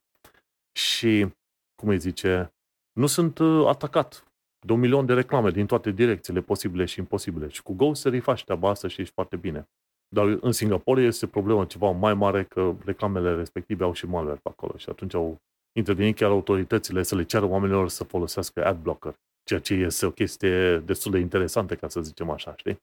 Și, cum îi zice, nu sunt uh, atacat de un milion de reclame din toate direcțiile posibile și imposibile. Și cu Ghostery faci treaba asta și ești foarte bine. Dar în Singapore este problema ceva mai mare că reclamele respective au și malware pe acolo și atunci au intervenit chiar autoritățile să le ceară oamenilor să folosească adblocker, ceea ce este o chestie destul de interesantă, ca să zicem așa, știi?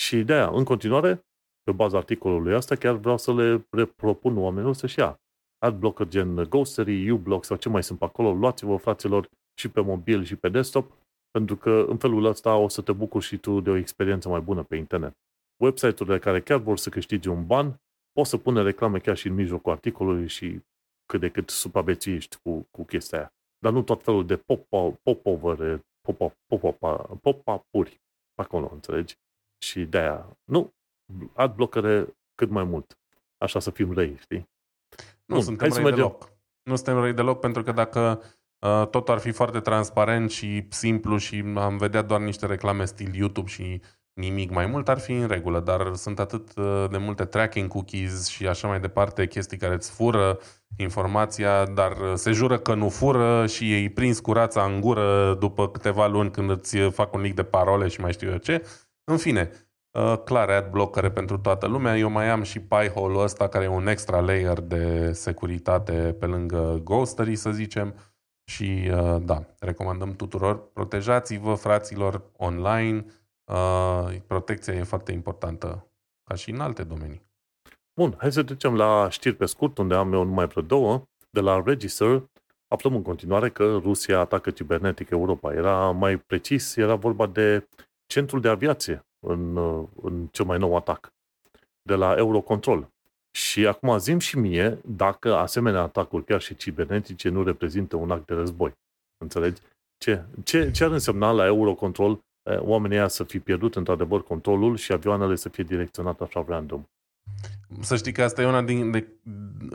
Și de aia, în continuare, pe baza articolului ăsta, chiar vreau să le propun oamenilor să-și ia adblocker gen Ghostery, uBlock sau ce mai sunt pe acolo, luați-vă, fraților, și pe mobil și pe desktop, pentru că în felul ăsta o să te bucuri și tu de o experiență mai bună pe internet. Website-urile care chiar vor să câștige un ban, poți să pune reclame chiar și în mijlocul articolului și cât de cât supraviețuiești cu, cu chestia aia. Dar nu tot felul de pop-over, pop-up-uri pe acolo, înțelegi? Și de aia, nu, adblockere cât mai mult. Așa să fim răi, știi? Nu Bun, suntem răi deloc. Nu suntem răi deloc pentru că dacă uh, tot ar fi foarte transparent și simplu și am vedea doar niște reclame stil YouTube și nimic mai mult ar fi în regulă, dar sunt atât uh, de multe tracking cookies și așa mai departe, chestii care îți fură informația, dar uh, se jură că nu fură și ei prins cu rața în gură după câteva luni când îți fac un link de parole și mai știu eu ce. În fine, uh, clar, ad blockere pentru toată lumea. Eu mai am și Pi-hole-ul ăsta care e un extra layer de securitate pe lângă Ghostery, să zicem. Și da, recomandăm tuturor, protejați-vă, fraților, online, Uh, protecția e foarte importantă, ca și în alte domenii. Bun, hai să trecem la știri pe scurt, unde am eu numai vreo două. De la Register aflăm în continuare că Rusia atacă cibernetic Europa. Era mai precis, era vorba de centrul de aviație în, uh, în cel mai nou atac, de la Eurocontrol. Și acum zim și mie dacă asemenea atacuri, chiar și cibernetice, nu reprezintă un act de război. Înțelegi? Ce, ce, ce ar însemna la Eurocontrol Eh, oamenii ăia să fi pierdut într-adevăr controlul și avioanele să fie direcționate așa random. Să știi că asta e una din, de,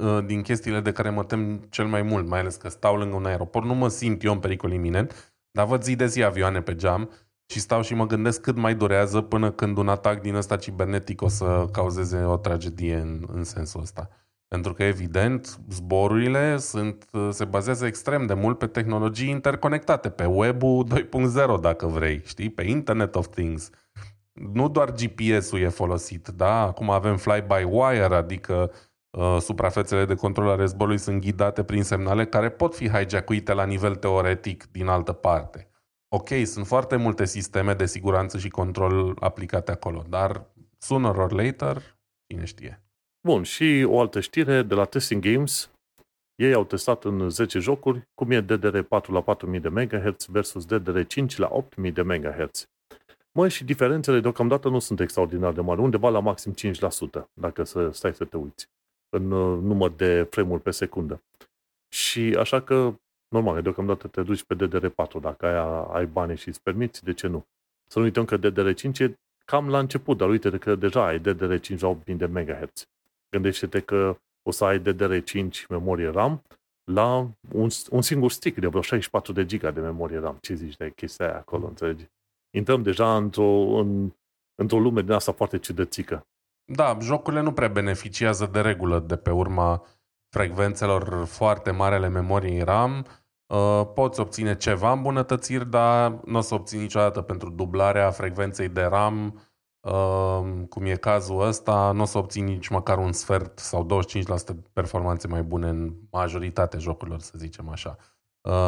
uh, din chestiile de care mă tem cel mai mult, mai ales că stau lângă un aeroport. Nu mă simt eu în pericol iminent, dar văd zi de zi avioane pe geam și stau și mă gândesc cât mai durează până când un atac din ăsta cibernetic o să cauzeze o tragedie în, în sensul ăsta. Pentru că, evident, zborurile sunt, se bazează extrem de mult pe tehnologii interconectate, pe web-ul 2.0, dacă vrei, știi? Pe Internet of Things. Nu doar GPS-ul e folosit, da? Acum avem fly-by-wire, adică uh, suprafețele de control ale zborului sunt ghidate prin semnale care pot fi hijackuite la nivel teoretic din altă parte. Ok, sunt foarte multe sisteme de siguranță și control aplicate acolo, dar sooner or later, cine știe. Bun, și o altă știre de la Testing Games. Ei au testat în 10 jocuri cum e DDR4 la 4000 de MHz versus DDR5 la 8000 de MHz. Măi, și diferențele deocamdată nu sunt extraordinar de mari, undeva la maxim 5%, dacă să stai să te uiți, în uh, număr de frame-uri pe secundă. Și așa că, normal, deocamdată te duci pe DDR4, dacă ai, ai bani și îți permiți, de ce nu? Să nu uităm că DDR5 e cam la început, dar uite că deja ai DDR5 la 8000 de MHz. Gândește-te că o să ai DDR5 memorie RAM la un, un singur stick de vreo 64 de giga de memorie RAM. Ce zici de chestia aia acolo, înțelegi? Intrăm deja într-o, în, într-o lume din asta foarte ciudățică. Da, jocurile nu prea beneficiază de regulă de pe urma frecvențelor foarte mari ale memoriei RAM. Uh, poți obține ceva îmbunătățiri, dar nu o să obții niciodată pentru dublarea frecvenței de RAM cum e cazul ăsta, nu o să obții nici măcar un sfert sau 25% performanțe mai bune în majoritatea jocurilor, să zicem așa.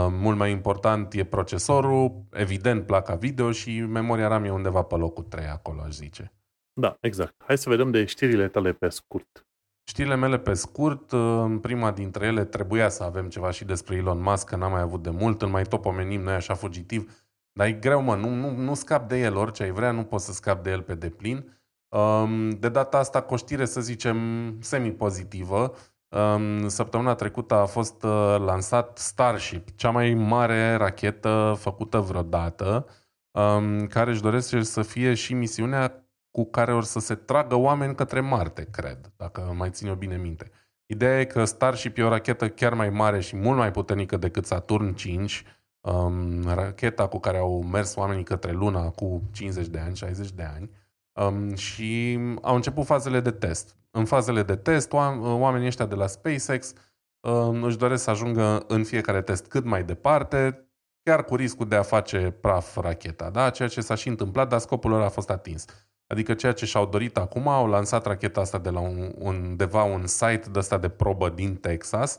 Mult mai important e procesorul, evident placa video și memoria RAM e undeva pe locul 3 acolo, aș zice. Da, exact. Hai să vedem de știrile tale pe scurt. Știrile mele pe scurt, în prima dintre ele trebuia să avem ceva și despre Elon Musk, că n-am mai avut de mult, îl mai tot pomenim noi așa fugitiv dar e greu, mă, nu, nu, nu scap de el orice ai vrea, nu poți să scap de el pe deplin. Um, de data asta, cu o știre, să zicem, semi-pozitivă. Um, săptămâna trecută a fost uh, lansat Starship, cea mai mare rachetă făcută vreodată, um, care își dorește să fie și misiunea cu care or să se tragă oameni către Marte, cred, dacă mai țin eu bine minte. Ideea e că Starship e o rachetă chiar mai mare și mult mai puternică decât Saturn 5, um, racheta cu care au mers oamenii către Luna cu 50 de ani, 60 de ani um, și au început fazele de test. În fazele de test, oamenii ăștia de la SpaceX um, își doresc să ajungă în fiecare test cât mai departe, chiar cu riscul de a face praf racheta, da? ceea ce s-a și întâmplat, dar scopul lor a fost atins. Adică ceea ce și-au dorit acum, au lansat racheta asta de la un, undeva un site de ăsta de probă din Texas,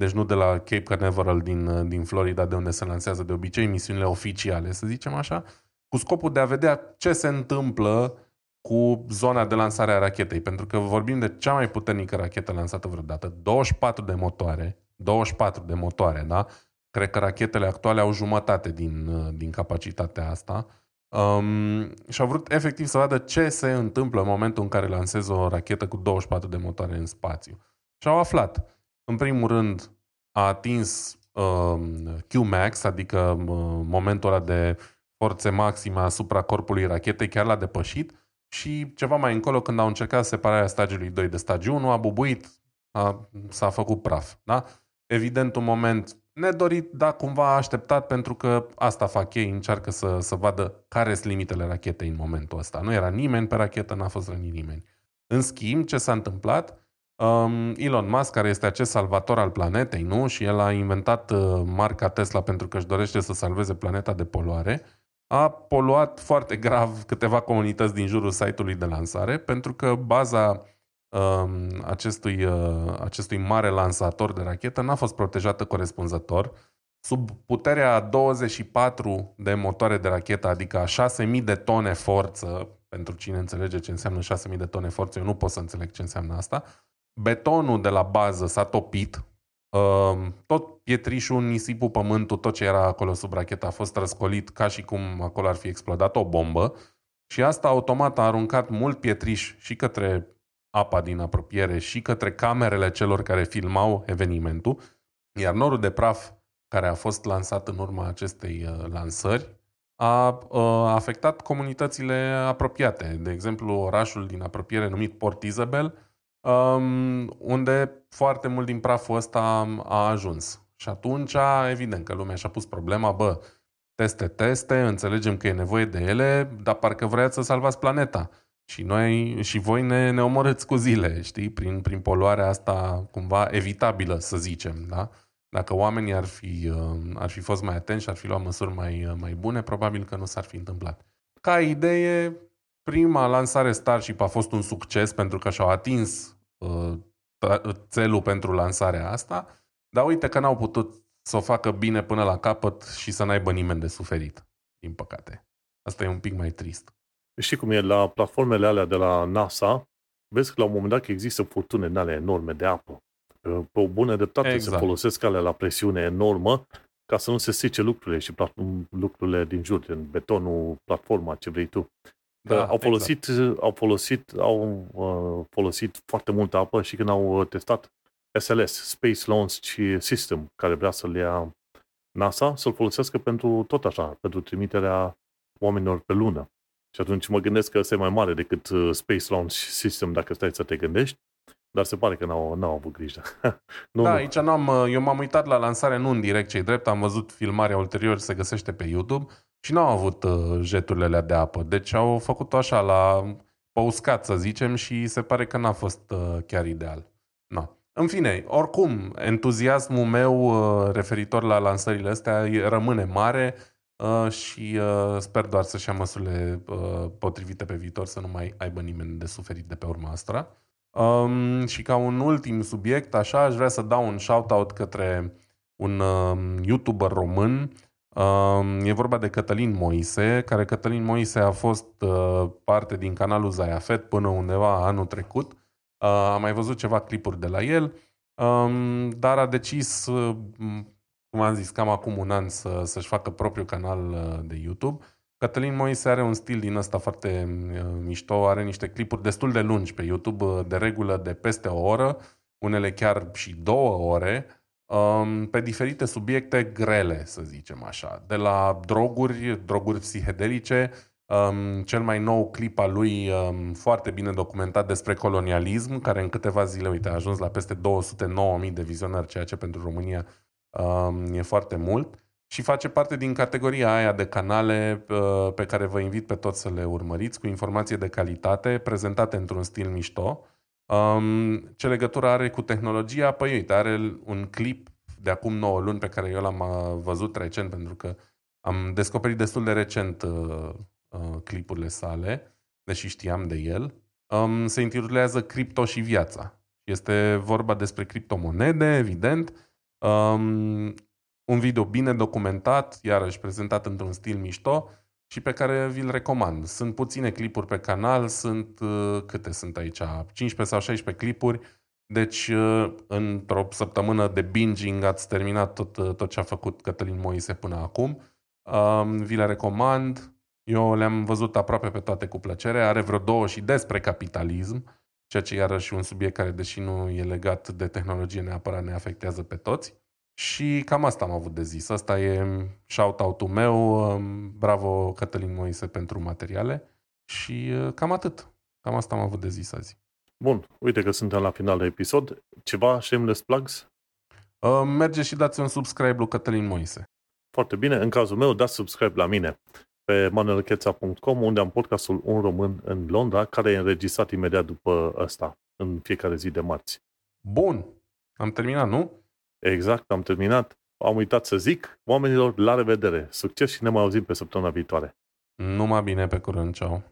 deci nu de la Cape Canaveral din, din Florida, de unde se lansează de obicei misiunile oficiale, să zicem așa, cu scopul de a vedea ce se întâmplă cu zona de lansare a rachetei, pentru că vorbim de cea mai puternică rachetă lansată vreodată, 24 de motoare, 24 de motoare, da? Cred că rachetele actuale au jumătate din, din capacitatea asta. Um, și au vrut efectiv să vadă ce se întâmplă în momentul în care lansezi o rachetă cu 24 de motoare în spațiu. Și au aflat în primul rând, a atins uh, Qmax, adică uh, momentul ăla de forțe maxime asupra corpului rachetei, chiar l-a depășit și ceva mai încolo, când au încercat separarea stagiului 2 de stagiul 1, a bubuit, a, s-a făcut praf. Da? Evident, un moment nedorit, dar cumva așteptat, pentru că asta fac ei, încearcă să, să vadă care sunt limitele rachetei în momentul ăsta. Nu era nimeni pe rachetă, n-a fost rănit nimeni. În schimb, ce s-a întâmplat? Um, Elon Musk, care este acest salvator al planetei, nu? Și el a inventat uh, marca Tesla pentru că își dorește să salveze planeta de poluare. A poluat foarte grav câteva comunități din jurul site-ului de lansare pentru că baza um, acestui, uh, acestui mare lansator de rachetă n-a fost protejată corespunzător. Sub puterea 24 de motoare de rachetă, adică a 6000 de tone forță, pentru cine înțelege ce înseamnă 6000 de tone forță, eu nu pot să înțeleg ce înseamnă asta, betonul de la bază s-a topit, ehm, tot pietrișul, nisipul, pământul, tot ce era acolo sub rachetă a fost răscolit ca și cum acolo ar fi explodat o bombă. Și asta automat a aruncat mult pietriș și către apa din apropiere și către camerele celor care filmau evenimentul, iar norul de praf care a fost lansat în urma acestei uh, lansări a uh, afectat comunitățile apropiate. De exemplu, orașul din apropiere numit Port Isabel um, unde foarte mult din praful ăsta a ajuns. Și atunci, evident că lumea și-a pus problema, bă, teste, teste, înțelegem că e nevoie de ele, dar parcă vreați să salvați planeta. Și noi și voi ne, ne omorâți cu zile, știi, prin, prin poluarea asta cumva evitabilă, să zicem, da? Dacă oamenii ar fi, uh, ar fi fost mai atenți și ar fi luat măsuri mai, uh, mai bune, probabil că nu s-ar fi întâmplat. Ca idee, prima lansare Starship a fost un succes pentru că și-au atins uh, țelul pentru lansarea asta, dar uite că n-au putut să o facă bine până la capăt și să n-aibă nimeni de suferit, din păcate. Asta e un pic mai trist. Știi cum e, la platformele alea de la NASA, vezi că la un moment dat există furtune în alea enorme de apă. Pe o bună dreptate exact. se folosesc alea la presiune enormă ca să nu se strice lucrurile și lucrurile din jur, în betonul, platforma, ce vrei tu. Da, au folosit, exact. au folosit, au uh, folosit foarte multă apă și când au testat SLS, Space Launch System, care vrea să le ia NASA, să-l folosească pentru tot așa, pentru trimiterea oamenilor pe lună. Și atunci mă gândesc că ăsta e mai mare decât uh, Space Launch System, dacă stai să te gândești, dar se pare că n-au, n-au avut grijă. nu, da, nu. aici n-am, uh, eu m-am uitat la lansare, nu în direct, cei drept, am văzut filmarea ulterior, se găsește pe YouTube și n-au avut uh, jeturile alea de apă. Deci au făcut-o așa, la păuscat, să zicem, și se pare că n-a fost uh, chiar ideal. Na. În fine, oricum, entuziasmul meu uh, referitor la lansările astea rămâne mare uh, și uh, sper doar să-și ia măsurile potrivite pe viitor să nu mai aibă nimeni de suferit de pe urma asta. Um, și ca un ultim subiect, așa, aș vrea să dau un shout-out către un YouTuber român. Um, e vorba de Cătălin Moise, care Cătălin Moise a fost parte din canalul Zayafet până undeva anul trecut Uh, am mai văzut ceva clipuri de la el, um, dar a decis, uh, cum am zis, cam acum un an să, să-și facă propriul canal uh, de YouTube. Cătălin Moise are un stil din ăsta foarte mișto, are niște clipuri destul de lungi pe YouTube, de regulă de peste o oră, unele chiar și două ore, um, pe diferite subiecte grele, să zicem așa. De la droguri, droguri psihedelice, Um, cel mai nou clip al lui, um, foarte bine documentat despre colonialism, care în câteva zile, uite, a ajuns la peste 209.000 de vizionări, ceea ce pentru România um, e foarte mult. Și face parte din categoria aia de canale uh, pe care vă invit pe toți să le urmăriți, cu informație de calitate, prezentate într-un stil mișto. Um, ce legătură are cu tehnologia? Păi uite, are un clip de acum 9 luni pe care eu l-am uh, văzut recent, pentru că am descoperit destul de recent uh, uh, clipurile sale, deși știam de el. Um, se intitulează Cripto și viața. Este vorba despre criptomonede, evident. Um, un video bine documentat, iarăși prezentat într-un stil mișto și pe care vi-l recomand. Sunt puține clipuri pe canal, sunt uh, câte sunt aici? 15 sau 16 clipuri. Deci, uh, într-o săptămână de binging ați terminat tot, uh, tot ce a făcut Cătălin Moise până acum. Um, vi le recomand. Eu le-am văzut aproape pe toate cu plăcere. Are vreo două și despre capitalism, ceea ce iarăși un subiect care, deși nu e legat de tehnologie neapărat, ne afectează pe toți. Și cam asta am avut de zis. Asta e shout-out-ul meu. Bravo Cătălin Moise pentru materiale. Și uh, cam atât. Cam asta am avut de zis azi. Bun, uite că suntem la final de episod. Ceva shameless plugs? Uh, merge și dați un subscribe lui Cătălin Moise. Foarte bine. În cazul meu, dați subscribe la mine pe manuelcheța.com, unde am podcastul Un Român în Londra, care e înregistrat imediat după ăsta, în fiecare zi de marți. Bun! Am terminat, nu? Exact, am terminat. Am uitat să zic, oamenilor, la revedere! Succes și ne mai auzim pe săptămâna viitoare! Numai bine, pe curând, ceau!